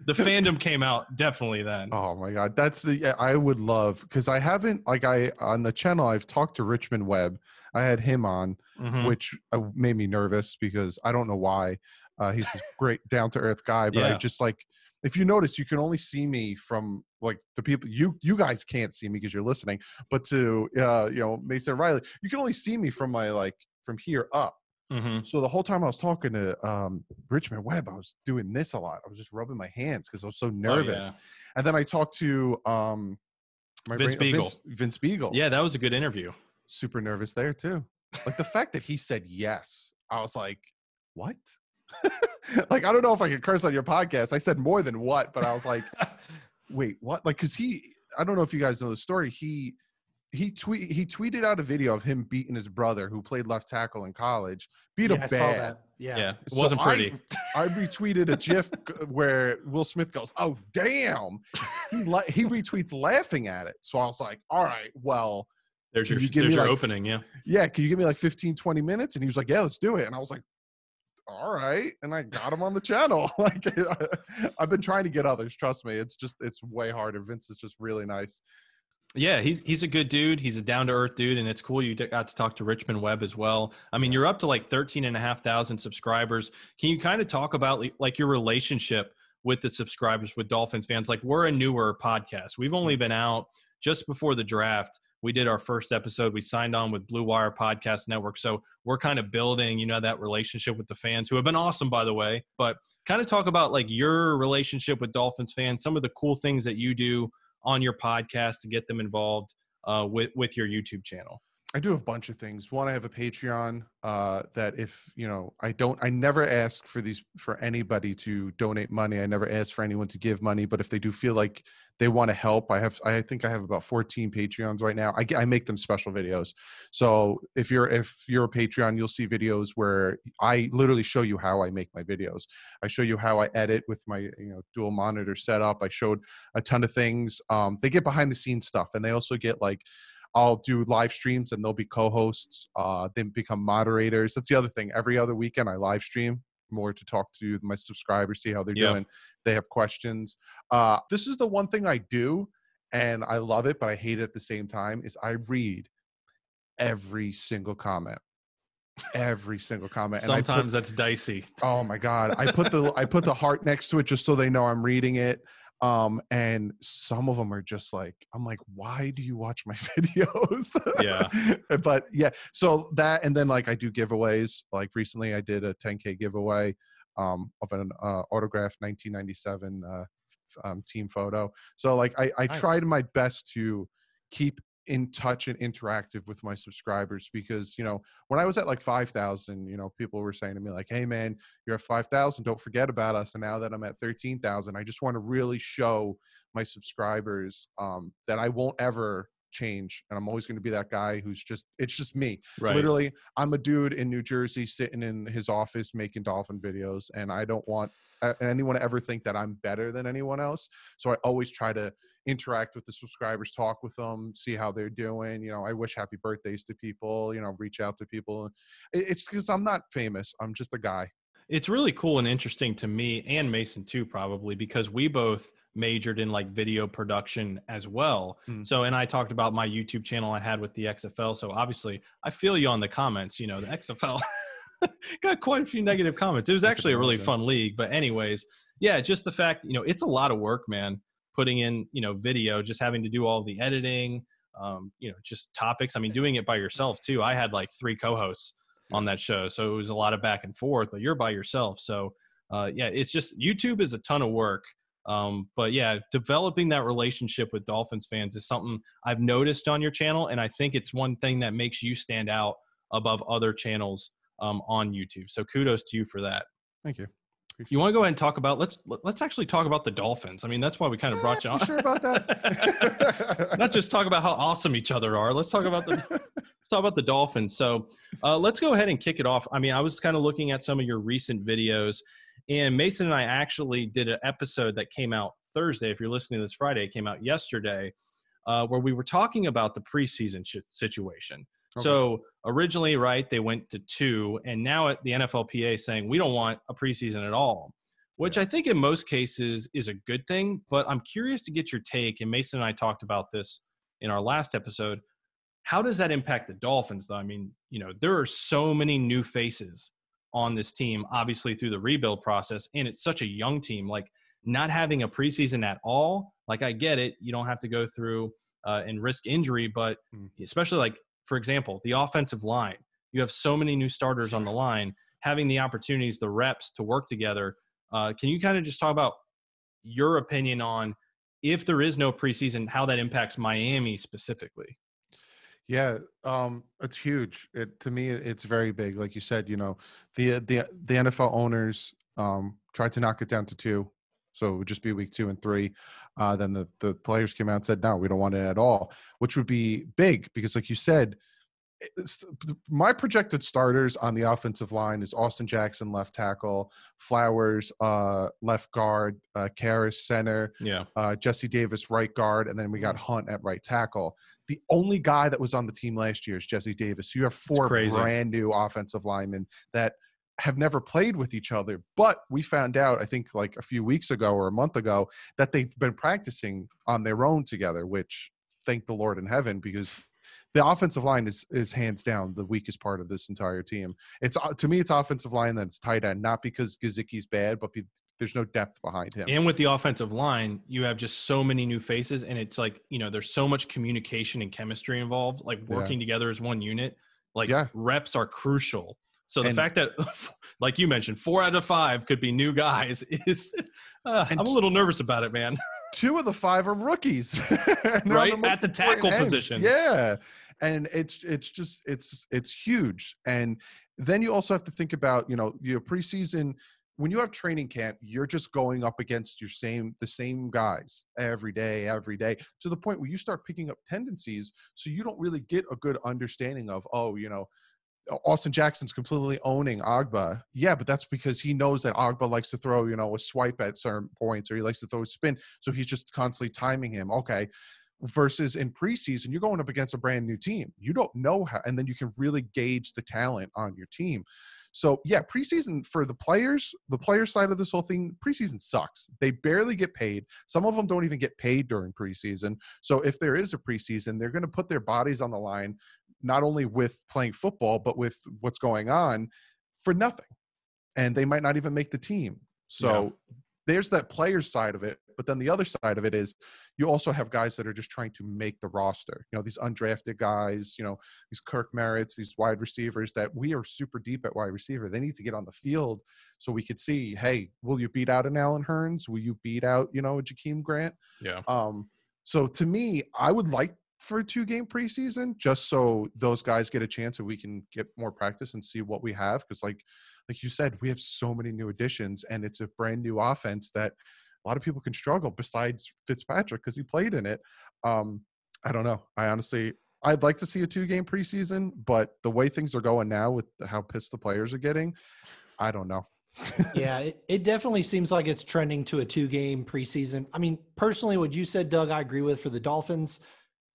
A: the fandom came out definitely then.
H: Oh my god, that's the I would love because I haven't like I on the channel I've talked to Richmond Webb. I had him on,
A: Mhm.
H: which uh, made me nervous because I don't know why. Uh, he's a great down to earth guy, but I just like if you notice, you can only see me from like the people you you guys can't see me because you're listening, but to uh, you know Mason Reilly, you can only see me from my like from here up.
A: Mhm.
H: So the whole time I was talking to um, Richmond Webb, I was doing this a lot. I was just rubbing my hands because I was so nervous.
A: yeah.
H: And then I talked to um, my
A: Vince
H: brain- uh,
A: Biegel.
H: Vince, Vince Biegel.
A: Yeah, that was a good interview.
H: super nervous there too. Like the fact that he said yes, I was like, what? like I don't know if I could curse on your podcast. I said more than what, but I was like, wait, what? Like, cause he, I don't know if you guys know the story. He he tweet he tweeted out a video of him beating his brother who played left tackle in college, beat
E: Yeah,
H: him
E: I
H: bad.
E: saw that. Yeah.
A: Yeah, it
H: So
A: wasn't pretty.
H: I, retweeted a GIF where Will Smith goes, "Oh damn!" He la- he retweets laughing at it. So I was like, "All right, well,
A: There's your,
H: you
A: there's your
H: like,
A: opening. Yeah.
H: yeah, can you give me like 15, 20 minutes?" And he was like, "Yeah, let's do it." And I was like, "All right," and I got him on the channel. like I've been trying to get others. Trust me, it's just it's way harder. Vince is just really nice.
A: Yeah, he's he's a good dude. He's a down to earth dude, and it's cool you got to talk to Richmond Webb as well. I mean, you're up to like 13 and a half thousand subscribers. Can you kind of talk about like your relationship with the subscribers with Dolphins fans? Like we're a newer podcast. We've only been out just before the draft. We did our first episode. We signed on with Blue Wire Podcast Network. So we're kind of building, you know, that relationship with the fans who have been awesome, by the way. But kind of talk about like your relationship with Dolphins fans, some of the cool things that you do on your podcast to get them involved uh, with with your YouTube channel.
H: I do a bunch of things. One, I have a Patreon uh, that if you know, I don't, I never ask for these for anybody to donate money. I never ask for anyone to give money, but if they do feel like they want to help, I have, I think I have about 14 Patreons right now. I, I make them special videos. So if you're if you're a Patreon, you'll see videos where I literally show you how I make my videos. I show you how I edit with my you know dual monitor setup. I showed a ton of things. Um, they get behind the scenes stuff, and they also get like I'll do live streams and they'll be co-hosts. Uh, then become moderators. That's the other thing. Every other weekend I live stream more to talk to my subscribers, see how they're
A: Yeah.
H: doing. They have questions. Uh, this is the one thing I do, and I love it, but I hate it at the same time. Is I read every single comment, every single comment. and I put-
A: Sometimes that's dicey.
H: Oh my god! I put the I put the heart next to it just so they know I'm reading it. Um, and some of them are just like, I'm like, why do you watch my videos?
A: Yeah.
H: but yeah, so that and then like I do giveaways. Like recently, I did a 10k giveaway um, of an uh, autographed 1997 uh, um, team photo. So like I I
A: Nice.
H: tried my best to keep in touch and interactive with my subscribers because you know when I was at like 5,000, you know, people were saying to me like, "Hey man, you're at 5,000, don't forget about us." And now that I'm at 13,000, I just want to really show my subscribers um, that I won't ever change and I'm always going to be that guy who's just it's just me.
A: Right.
H: Literally, I'm a dude in New Jersey sitting in his office making dolphin videos and I don't want anyone to ever think that I'm better than anyone else. So I always try to interact with the subscribers, talk with them, see how they're doing. You know, I wish happy birthdays to people, you know, reach out to people. It's because I'm not famous. I'm just a guy.
A: It's really cool and interesting to me and Mason too, probably because we both majored in like video production as well.
H: Mm.
A: So, and I talked about my YouTube channel I had with the XFL. So obviously, I feel you on the comments. You know, the XFL got quite a few negative comments. It was actually a really fun league, but anyways, yeah, just the fact, you know, it's a lot of work, man, putting in, you know, video, just having to do all the editing, um, you know, just topics. I mean, doing it by yourself too. I had like three co-hosts on that show, so it was a lot of back and forth. But you're by yourself, so uh, yeah, it's just YouTube is a ton of work. Um, but yeah, developing that relationship with Dolphins fans is something I've noticed on your channel, and I think it's one thing that makes you stand out above other channels um, on YouTube. So kudos to you for that.
H: Thank you.
A: You want to go ahead and talk about let's let's actually talk about the Dolphins. I mean, that's why we kind of brought you on.
H: Sure about that?
A: Not just talk about how awesome each other are. Let's talk about the let's talk about the Dolphins. So uh, let's go ahead and kick it off. I mean, I was kind of looking at some of your recent videos, and Mason and I actually did an episode that came out Thursday. If you're listening to this Friday, it came out yesterday, uh, where we were talking about the preseason sh- situation. Okay. So originally, right, they went to two, and now at the NFLPA saying we don't want a preseason at all, which yeah. I think in most cases is a good thing. But I'm curious to get your take. And Mason and I talked about this in our last episode. How does that impact the Dolphins, though? I mean, you know, there are so many new faces on this team, obviously through the rebuild process, and it's such a young team. Like not having a preseason at all, like I get it, you don't have to go through uh, and risk injury, but mm. especially like for example, the offensive line. You have so many new starters on the line, having the opportunities, the reps to work together. Uh, can you kind of just talk about your opinion on if there is no preseason, how that impacts Miami specifically?
H: Yeah, um, it's huge. It to me, it's very big. Like you said, you know, the the the NFL owners um, tried to knock it down to two, so it would just be week two and three. Uh, then the the players came out and said, no, we don't want it at all, which would be big because, like you said, my projected starters on the offensive line is Austin Jackson left tackle, Flowers uh, left guard, uh, Karras center,
A: yeah,
H: uh, Jesse Davis right guard, and then we got mm-hmm. Hunt at right tackle. The only guy that was on the team last year is Jesse Davis. You have four brand new offensive linemen that – have never played with each other. But we found out, I think, like a few weeks ago or a month ago, that they've been practicing on their own together. Which, thank the Lord in heaven, because the offensive line is is hands down the weakest part of this entire team. It's uh, to me, it's offensive line that's tight end, not because Gesicki's bad, but be, there's no depth behind him.
A: And with the offensive line, you have just so many new faces, and it's like you know, there's so much communication and chemistry involved, like working yeah. together as one unit. Like yeah. reps are crucial so the and, fact that, like you mentioned, four out of five could be new guys is, uh, I'm a little nervous about it, man.
H: two of the five are rookies,
A: right the at the tackle position.
H: Yeah, and it's it's just it's it's huge. And then you also have to think about you know your preseason when you have training camp, you're just going up against your same the same guys every day, every day, to the point where you start picking up tendencies. So you don't really get a good understanding of, oh, you know, Austin Jackson's completely owning Ogbah. Yeah, but that's because he knows that Ogbah likes to throw, you know, a swipe at certain points or he likes to throw a spin. So he's just constantly timing him. Okay. Versus in preseason, you're going up against a brand new team. You don't know how, and then you can really gauge the talent on your team. So yeah, preseason for the players, the player side of this whole thing, preseason sucks. They barely get paid. Some of them don't even get paid during preseason. So if there is a preseason, they're going to put their bodies on the line, not only with playing football, but with what's going on for nothing. And they might not even make the team. So yeah. there's that player side of it. But then the other side of it is you also have guys that are just trying to make the roster. You know, these undrafted guys, you know, these Kirk Merritts, these wide receivers that we are super deep at wide receiver. They need to get on the field so we could see, hey, will you beat out an Allen Hurns? Will you beat out, you know, a Jakeem Grant?
A: Yeah.
H: Um, so to me, I would like for a two game preseason just so those guys get a chance and we can get more practice and see what we have because like like you said we have so many new additions and it's a brand new offense that a lot of people can struggle besides Fitzpatrick because he played in it. Um, I don't know. I honestly, I'd like to see a two game preseason, but the way things are going now with how pissed the players are getting, I don't know.
E: yeah, it, it definitely seems like it's trending to a two game preseason. I mean, personally, what you said, Doug, I agree with for the Dolphins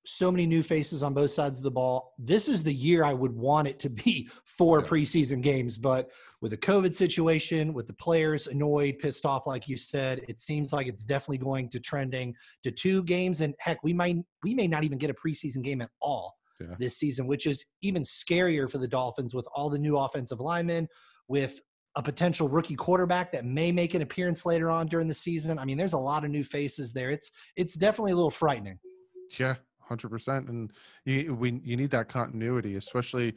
E: so many new faces on both sides of the ball. This is the year I would want it to be for yeah. preseason games, but with the COVID situation, with the players annoyed, pissed off, like you said, it seems like it's definitely going to trending to two games. And heck, we might we may not even get a preseason game at all yeah. this season, which is even scarier for the Dolphins with all the new offensive linemen, with a potential rookie quarterback that may make an appearance later on during the season. I mean, there's a lot of new faces there. It's it's definitely a little frightening.
H: Yeah, hundred percent. And you we you need that continuity, especially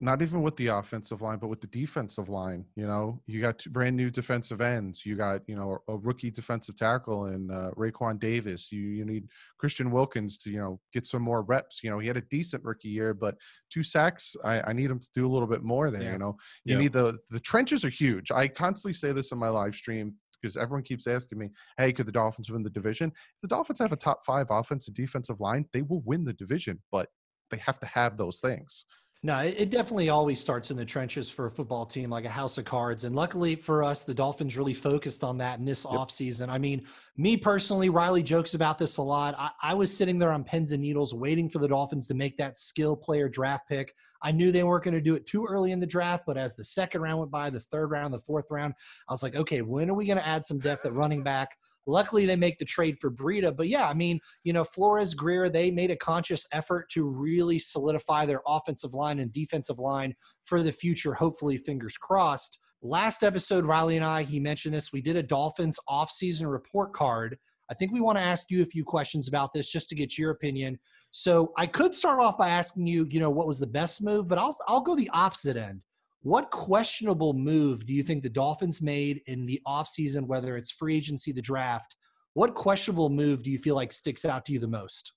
H: not even with the offensive line, but with the defensive line. You know, you got two brand new defensive ends. You got you know a rookie defensive tackle and uh, Raekwon Davis. You you need Christian Wilkins to you know get some more reps. You know, he had a decent rookie year, but two sacks. I, I need him to do a little bit more there.
E: Yeah.
H: You know, you
I: Yeah.
H: need the the trenches are huge. I constantly say this in my live stream because everyone keeps asking me, "Hey, could the Dolphins win the division?" If the Dolphins have a top five offensive defensive line, they will win the division, but they have to have those things.
E: No, it, it definitely always starts in the trenches for a football team like a house of cards. And luckily for us, the Dolphins really focused on that in this offseason. I mean, me personally, Reilly jokes about this a lot. I, I was sitting there on pins and needles waiting for the Dolphins to make that skill player draft pick. I knew they weren't going to do it too early in the draft, but as the second round went by, the third round, the fourth round, I was like, okay, when are we going to add some depth at running back? Luckily, they make the trade for Breida. But yeah, I mean, you know, Flores, Greer, they made a conscious effort to really solidify their offensive line and defensive line for the future. Hopefully, fingers crossed. Last episode, Reilly and I, he mentioned this. We did a Dolphins offseason report card. I think we want to ask you a few questions about this just to get your opinion. So I could start off by asking you, you know, what was the best move, but I'll I'll go the opposite end. What questionable move do you think the Dolphins made in the offseason, whether it's free agency, the draft? What questionable move do you feel like sticks out to you the most?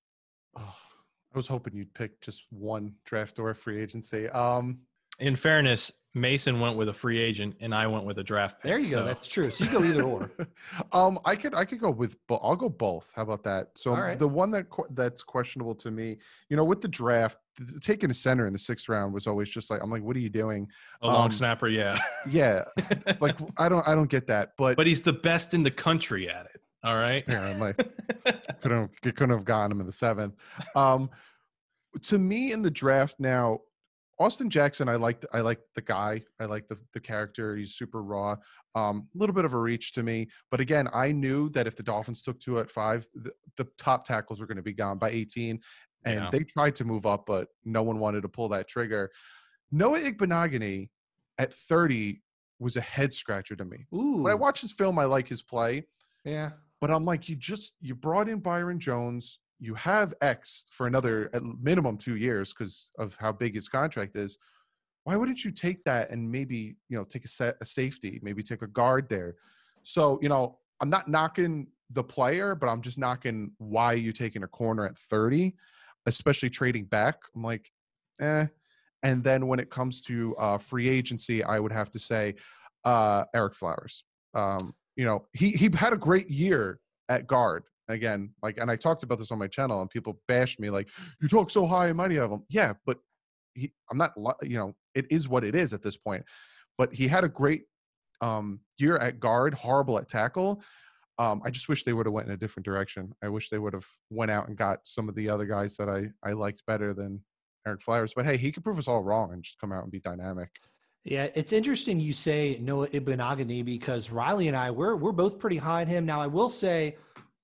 H: Oh, I was hoping you'd pick just one draft or free agency. Um,
I: In fairness, Mason went with a free agent and I went with a draft pick.
E: There you go.
I: so-
E: That's true. So you go either or.
H: um, I could I could go with, but I'll go both. How about that? So
E: All right.
H: the one that que- that's questionable to me, you know, with the draft, taking a center in the sixth round was always just like I'm like, what are you doing?
I: a long
H: Um,
I: snapper, yeah.
H: Yeah, like I don't I don't get that, but
I: But he's the best in the country at it. All right.
H: yeah, I'm like couldn't have, couldn't have gotten him in the seventh. Um, to me in the draft now, Austin Jackson, I like I like the guy. I like the the character. He's super raw. Um, a little bit of a reach to me, but again, I knew that if the Dolphins took two at five, the, the top tackles were going to be gone by 18, and
I: Yeah.
H: they tried to move up, but no one wanted to pull that trigger. Noah Igbinoghene at 30 was a head scratcher to me.
E: Ooh.
H: When I watch his film, I like his play
E: yeah.
H: but I'm like, you just you brought in Byron Jones. You have X for another at minimum two years because of how big his contract is. Why wouldn't you take that and maybe you know take a set a safety, maybe take a guard there? So you know, I'm not knocking the player, but I'm just knocking why you taking a corner at 30, especially trading back. I'm like, eh. And then when it comes to uh, free agency, I would have to say uh, Ereck Flowers. Um, you know, he he had a great year at guard again. Like, and I talked about this on my channel, and people bashed me like, "You talk so high and mighty of him." Yeah, but he, I'm not. You know, it is what it is at this point. But he had a great um, year at guard, horrible at tackle. Um, I just wish they would have went in a different direction. I wish they would have went out and got some of the other guys that I I liked better than Ereck Flowers. But hey, he could prove us all wrong and just come out and be dynamic.
E: Yeah, it's interesting you say Noah Igbinoghene because Reilly and I we're we're both pretty high on him. Now I will say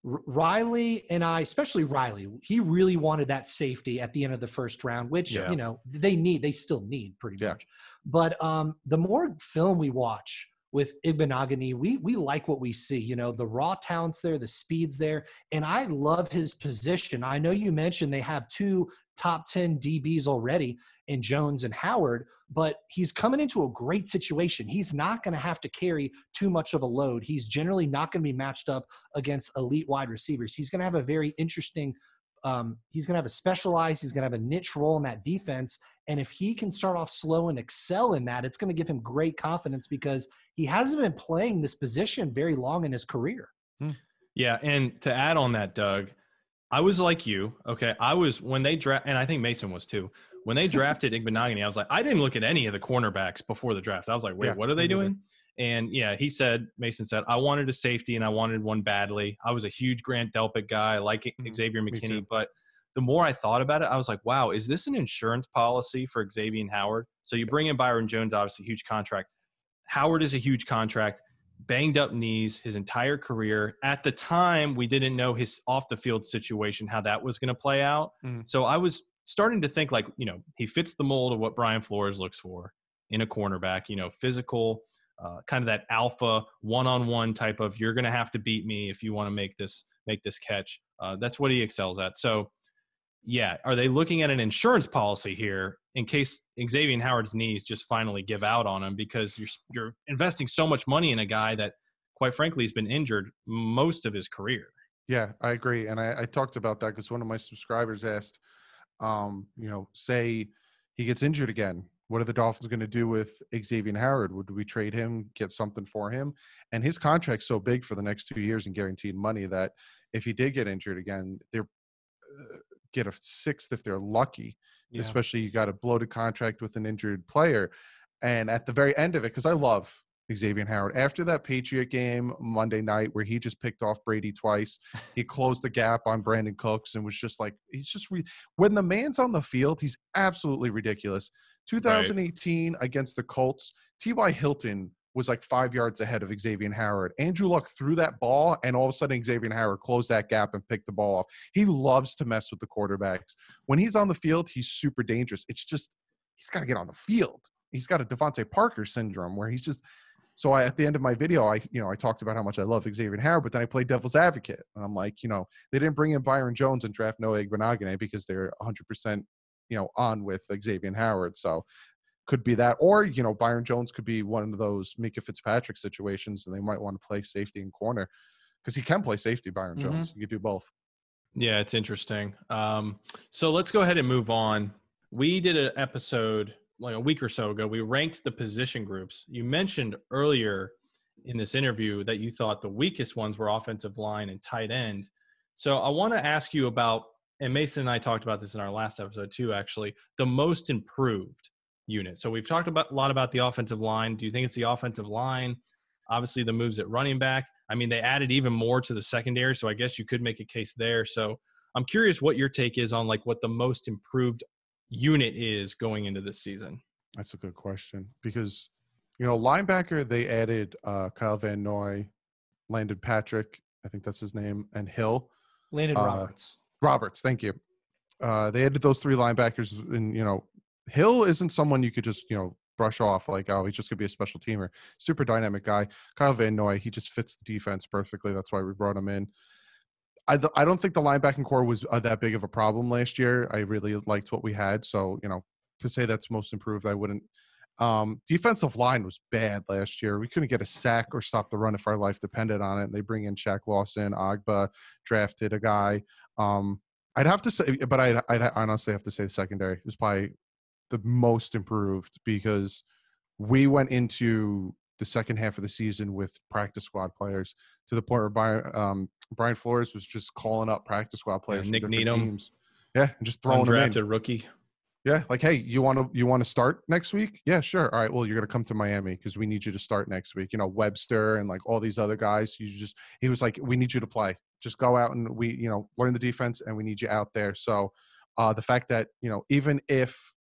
E: Reilly and I, especially Reilly, he really wanted that safety at the end of the first round, which
I: Yeah.
E: you know they need, they still need pretty
H: Yeah.
E: much. But um, the more film we watch with Igbinoghene, we we like what we see. You know, the raw talents there, the speeds there, and I love his position. I know you mentioned they have two top ten DBs already in Jones and Howard, but he's coming into a great situation. He's not going to have to carry too much of a load. He's generally not going to be matched up against elite wide receivers. He's going to have a very interesting. Um, he's going to have a specialized. He's going to have a niche role in that defense. And if he can start off slow and excel in that, it's going to give him great confidence because he hasn't been playing this position very long in his career.
I: Yeah, and to add on that, Doug, I was like you. Okay, I was when they draft, and I think Mason was too. When they drafted Igbinoghene, I was like, I didn't look at any of the cornerbacks before the draft. I was like, wait,
H: Yeah,
I: what are they doing? And yeah, he said, Mason said, I wanted a safety and I wanted one badly. I was a huge Grant Delpit guy, like
H: Mhm,
I: Xavier McKinney, but the more I thought about it, I was like, wow, is this an insurance policy for Xavier and Howard? So you bring in Byron Jones, obviously huge contract. Howard is a huge contract, banged up knees his entire career. At the time, we didn't know his off the field situation, how that was going to play out.
H: Mhm.
I: So I was starting to think like, you know, he fits the mold of what Brian Flores looks for in a cornerback, you know, physical,
A: uh, kind of that alpha one-on-one type of you're going to have to beat me if you want to make this make this catch. Uh, that's what he excels at. So, yeah, are they looking at an insurance policy here in case Xavier Howard's knees just finally give out on him because you're you're investing so much money in a guy that, quite frankly, has been injured most of his career.
H: Yeah, I agree, and I, I talked about that because one of my subscribers asked, um, you know, say he gets injured again, what are the Dolphins going to do with Xavier Howard? Would we trade him, get something for him? And his contract's so big for the next two years and guaranteed money that if he did get injured again, they're uh, get a sixth if they're lucky. Yeah. Especially you got a bloated contract with an injured player, and at the very end of it, because I love Xavier Howard. After that Patriot game Monday night where he just picked off Brady twice, he closed the gap on Brandin Cooks and was just like, he's just re- when the man's on the field, he's absolutely ridiculous. 2018 right. against the Colts, T.Y. Hilton was like five yards ahead of Xavier Howard. Andrew Luck threw that ball, and all of a sudden Xavier Howard closed that gap and picked the ball off. He loves to mess with the quarterbacks. When he's on the field, he's super dangerous. It's just he's got to get on the field. He's got a DeVante Parker syndrome where he's just. So I, at the end of my video, I you know I talked about how much I love Xavier Howard, but then I played devil's advocate, and I'm like, you know, they didn't bring in Byron Jones and draft Noah Igbinoghene because they're 100 percent you know on with Xavier Howard. So could be that, or you know, Byron Jones could be one of those Minkah Fitzpatrick situations, and they might want to play safety and corner because he can play safety. Byron mm-hmm. Jones, you could do both.
A: Yeah, it's interesting. Um, so let's go ahead and move on. We did an episode like a week or so ago. We ranked the position groups. You mentioned earlier in this interview that you thought the weakest ones were offensive line and tight end. So I want to ask you about, and Mason and I talked about this in our last episode too, actually, the most improved unit. So we've talked about a lot about the offensive line. Do you think it's the offensive line? Obviously, the moves at running back. I mean, they added even more to the secondary, so I guess you could make a case there. So I'm curious what your take is on like what the most improved unit is going into this season.
H: That's a good question because you know linebacker they added uh, Kyle Van Noy, Landon Patrick, I think that's his name, and Hill.
E: Landon uh, Roberts.
H: Roberts, thank you. Uh, they added those three linebackers, and you know Hill isn't someone you could just, you know, brush off like, oh, he's just gonna be a special teamer. Super dynamic guy. Kyle Van Noy, he just fits the defense perfectly. That's why we brought him in. I, I don't think the linebacking corps was uh, that big of a problem last year. I really liked what we had. So, you know, to say that's most improved, I wouldn't. Um, defensive line was bad last year. We couldn't get a sack or stop the run if our life depended on it. They bring in Shaq Lawson, Ogbah drafted a guy. Um, I'd have to say, but I'd, I'd honestly have to say the secondary was probably the most improved because we went into the second half of the season with practice squad players to the point where Brian, um, Brian Flores was just calling up practice squad players.
A: Yeah, Nick Needham. Teams.
H: Yeah, and just throwing
A: Undrafted
H: them in.
A: rookie.
H: Yeah, like hey, you want to you want to start next week? Yeah, sure. All right, well, you're gonna come to Miami because we need you to start next week. You know, Webster and like all these other guys. You just he was like, we need you to play. Just go out and we you know learn the defense and we need you out there. So uh, the fact that you know even if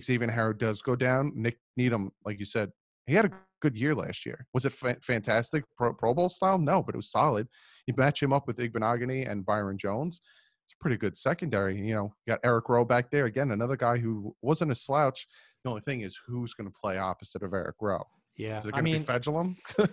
H: Xavier Howard does go down, Nick Needham, like you said, he had a good year last year. Was it fa- fantastic Pro, Pro, Bowl style? No, but it was solid. You match him up with Igbinoghene and Byron Jones. It's a pretty good secondary. You know, you got Eric Rowe back there again, another guy who wasn't a slouch. The only thing is, who's going to play opposite of Eric Rowe?
E: Yeah,
H: is it going to be Fedulum?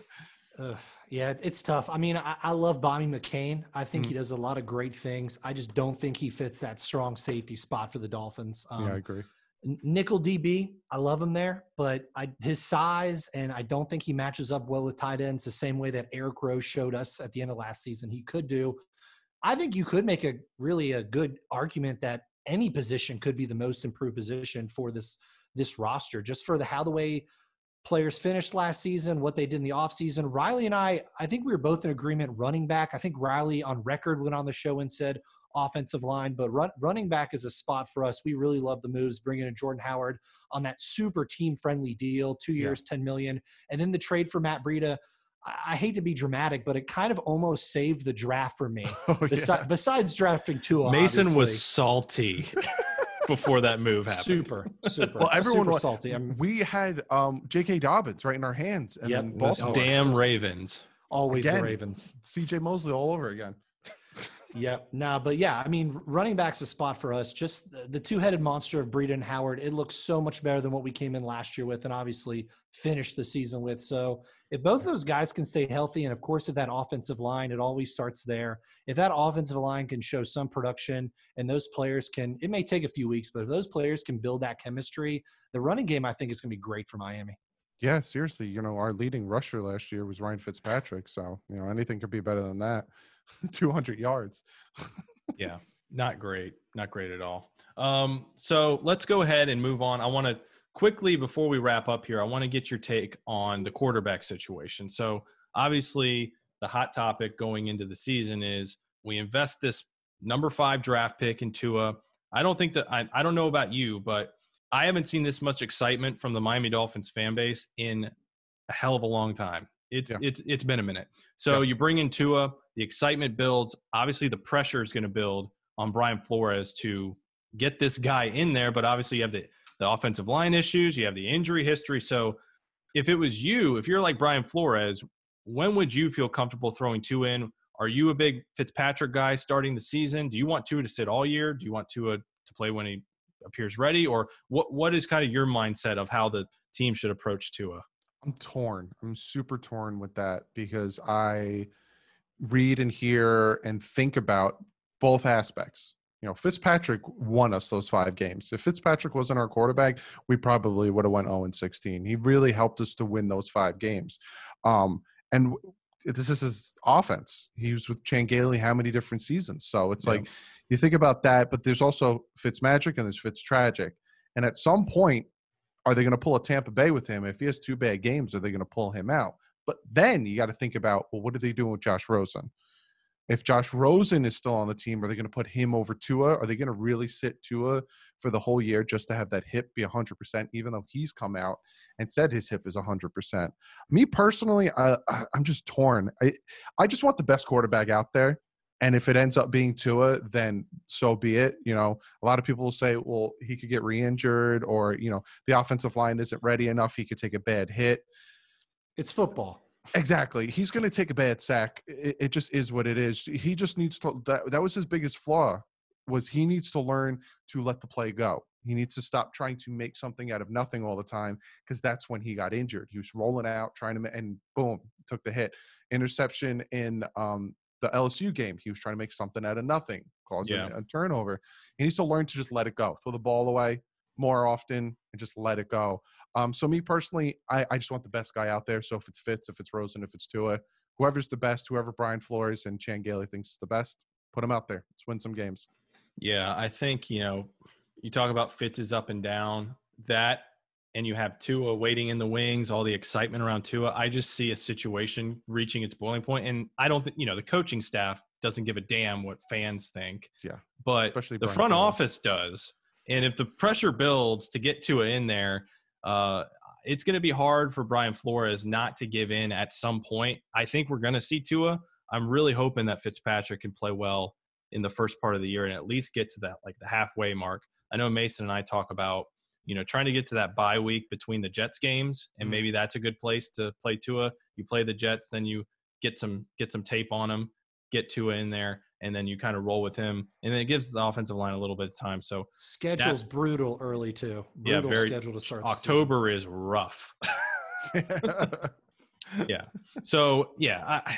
E: uh, yeah, it's tough. I mean, I, I love Bobby McCain. I think mm. he does a lot of great things. I just don't think he fits that strong safety spot for the Dolphins.
H: Um, yeah, I agree.
E: Nickel DB, I love him there, but I, his size and I don't think he matches up well with tight ends the same way that Eric Rowe showed us at the end of last season he could do. I think you could make a really a good argument that any position could be the most improved position for this this roster, just for the how the way players finished last season, what they did in the offseason. Reilly and I, I think we were both in agreement running back. I think Reilly on record went on the show and said offensive line, but run, running back is a spot for us. We really love the moves, bringing in Jordan Howard on that super team friendly deal, two years, yeah. 10 million. And then the trade for Matt Breida. I, hate to be dramatic, but it kind of almost saved the draft for me. Oh, Besi- yeah. Besides drafting Tua,
A: Mason
E: obviously.
A: was salty. before that move happened.
E: Super, super.
H: Well, everyone
E: super
H: was
E: salty.
H: I'm, we had um, J.K. Dobbins right in our hands, and yep. then
A: Baltimore. damn Ravens.
E: Always Again, the Ravens.
H: C.J. Mosley all over again.
E: Yep. Nah, but yeah, I mean, running back's a spot for us. Just the, the two-headed monster of Breida and Howard. It looks so much better than what we came in last year with, and obviously finished the season with. So if both those guys can stay healthy, and of course, if that offensive line, it always starts there. If that offensive line can show some production, and those players can, it may take a few weeks, but if those players can build that chemistry, the running game, I think, is going to be great for Miami.
H: Yeah, seriously. You know, our leading rusher last year was Ryan Fitzpatrick. So, you know, anything could be better than that. 200 yards.
A: yeah, not great. Not great at all. Um, so let's go ahead and move on. I want to quickly, before we wrap up here, I want to get your take on the quarterback situation. So, obviously, the hot topic going into the season is we invest this number five draft pick into a. I don't think that I, I don't know about you, but I haven't seen this much excitement from the Miami Dolphins fan base in a hell of a long time. It's yeah. it's it's been a minute. So yeah. you bring in Tua, the excitement builds. Obviously, the pressure is going to build on Brian Flores to get this guy in there. But obviously, you have the the offensive line issues. You have the injury history. So if it was you, if you're like Brian Flores, when would you feel comfortable throwing Tua in? Are you a big Fitzpatrick guy starting the season? Do you want Tua to sit all year? Do you want Tua to play when he appears ready? Or what what is kind of your mindset of how the team should approach Tua?
H: I'm torn. I'm super torn with that because I read and hear and think about both aspects. You know, Fitzpatrick won us those five games. If Fitzpatrick wasn't our quarterback, we probably would have went 0 and 16. He really helped us to win those five games. Um, and this is his offense. He was with Chan Gailey how many different seasons? So it's yeah. like you think about that, but there's also Fitzmagic and there's Fitztragic. And at some point, are they going to pull a Tampa Bay with him? If he has two bad games, are they going to pull him out? But then you got to think about, well, what are they doing with Josh Rosen? If Josh Rosen is still on the team, are they going to put him over Tua? Are they going to really sit Tua for the whole year just to have that hip be 100%, even though he's come out and said his hip is 100%? Me personally, I, I'm just torn. I, I just want the best quarterback out there. And if it ends up being Tua, then so be it. You know, a lot of people will say, well, he could get re injured or, you know, the offensive line isn't ready enough. He could take a bad hit.
E: It's football.
H: Exactly. He's going to take a bad sack. It, it, just is what it is. He just needs to, that, that was his biggest flaw was he needs to learn to let the play go. He needs to stop trying to make something out of nothing all the time because that's when he got injured. He was rolling out, trying to, and boom, took the hit. Interception in um, the LSU game. He was trying to make something out of nothing, causing yeah. a turnover. He needs to learn to just let it go, throw the ball away more often, and just let it go. Um, so me personally, I, I just want the best guy out there. So if it's Fitz, if it's Rosen, if it's Tua, whoever's the best, whoever Brian Flores and Chan Gailey thinks is the best, put him out there. Let's win some games.
A: Yeah, I think you know, you talk about Fitz is up and down. That and you have Tua waiting in the wings, all the excitement around Tua. I just see a situation reaching its boiling point, and I don't think you know the coaching staff doesn't give a damn what fans think.
H: Yeah,
A: but Especially the front office does. And if the pressure builds to get Tua in there, uh, it's going to be hard for Brian Flores not to give in at some point. I think we're going to see Tua. I'm really hoping that Fitzpatrick can play well in the first part of the year and at least get to that like the halfway mark. I know Mason and I talk about you know, trying to get to that bye week between the Jets games, and mm-hmm. maybe that's a good place to play Tua. You play the Jets, then you get some get some tape on him, get Tua in there, and then you kind of roll with him, and then it gives the offensive line a little bit of time. So
E: schedule's that, brutal early too. Brutal
A: yeah, very,
E: schedule to start.
A: October is rough. yeah. So yeah, I,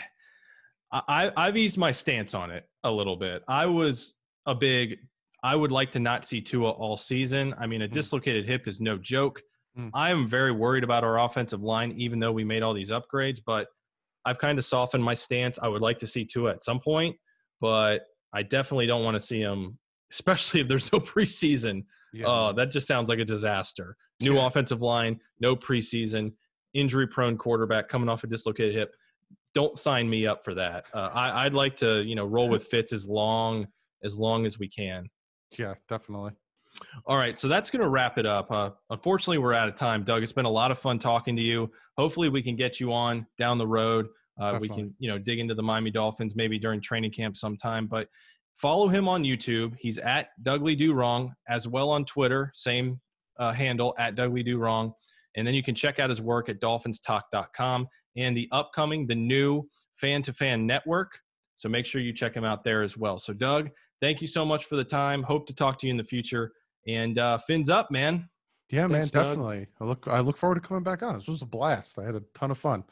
A: I I've eased my stance on it a little bit. I was a big I would like to not see Tua all season. I mean, a mm. dislocated hip is no joke. Mm. I am very worried about our offensive line, even though we made all these upgrades. But I've kind of softened my stance. I would like to see Tua at some point, but I definitely don't want to see him, especially if there's no preseason. Yeah. Uh, that just sounds like a disaster. New yeah. offensive line, no preseason, injury prone quarterback coming off a dislocated hip. Don't sign me up for that. Uh, I, I'd like to, you know, roll with Fitz as long as long as we can.
H: Yeah, definitely.
A: All right, so that's going to wrap it up. Uh, unfortunately, we're out of time, Doug. It's been a lot of fun talking to you. Hopefully, we can get you on down the road. Uh, we can, you know, dig into the Miami Dolphins maybe during training camp sometime. But follow him on YouTube. He's at Douglie Do Wrong, as well on Twitter, same uh, handle at Douglie Do Wrong. And then you can check out his work at DolphinsTalk.com and the upcoming, the new Fan to Fan Network.
I: So make sure you check him out there as well. So, Doug, thank you so much for the time. Hope to talk to you in the future. And uh, fins up, man.
H: Yeah,
I: Thanks,
H: man,
I: Doug.
H: definitely. I look I look forward to coming back on. This was a blast. I had a ton of fun.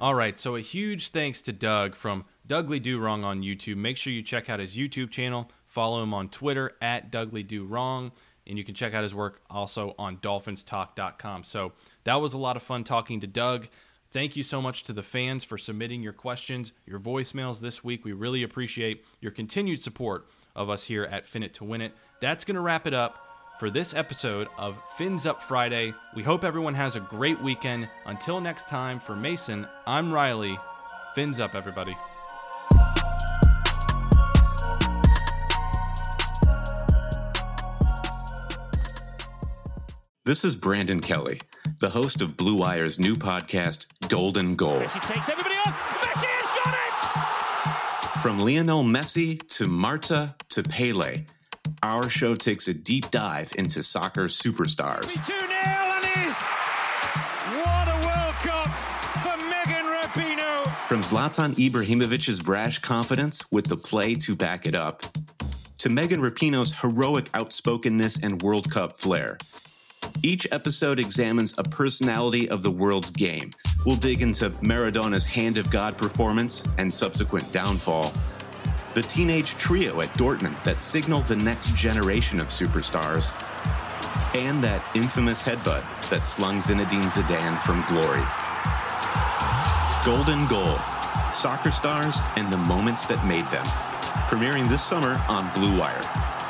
A: All right, so a huge thanks to Doug from Douglie Do Wrong on YouTube. Make sure you check out his YouTube channel. Follow him on Twitter at Douglie Do Wrong, and you can check out his work also on DolphinsTalk.com. So that was a lot of fun talking to Doug. Thank you so much to the fans for submitting your questions, your voicemails this week. We really appreciate your continued support of us here at Fin to Win It. That's going to wrap it up for this episode of Fins Up Friday. We hope everyone has a great weekend. Until next time, for Mason, I'm Reilly. Fins up, everybody.
J: This is Brandon Kelly, the host of Blue Wire's new podcast, Golden Goal.
C: Messi takes everybody on. Messi has got it!
J: From Lionel Messi to Marta to Pele, our show takes a deep dive into soccer superstars.
C: 2 0 and is. What a World Cup for Megan Rapinoe.
J: From Zlatan Ibrahimovic's brash confidence with the play to back it up, to Megan Rapinoe's heroic outspokenness and World Cup flair. Each episode examines a personality of the world's game. We'll dig into Maradona's Hand of God performance and subsequent downfall, the teenage trio at Dortmund that signaled the next generation of superstars, and that infamous headbutt that slung Zinedine Zidane from glory. Golden Goal Soccer Stars and the Moments That Made Them. Premiering this summer on Blue Wire.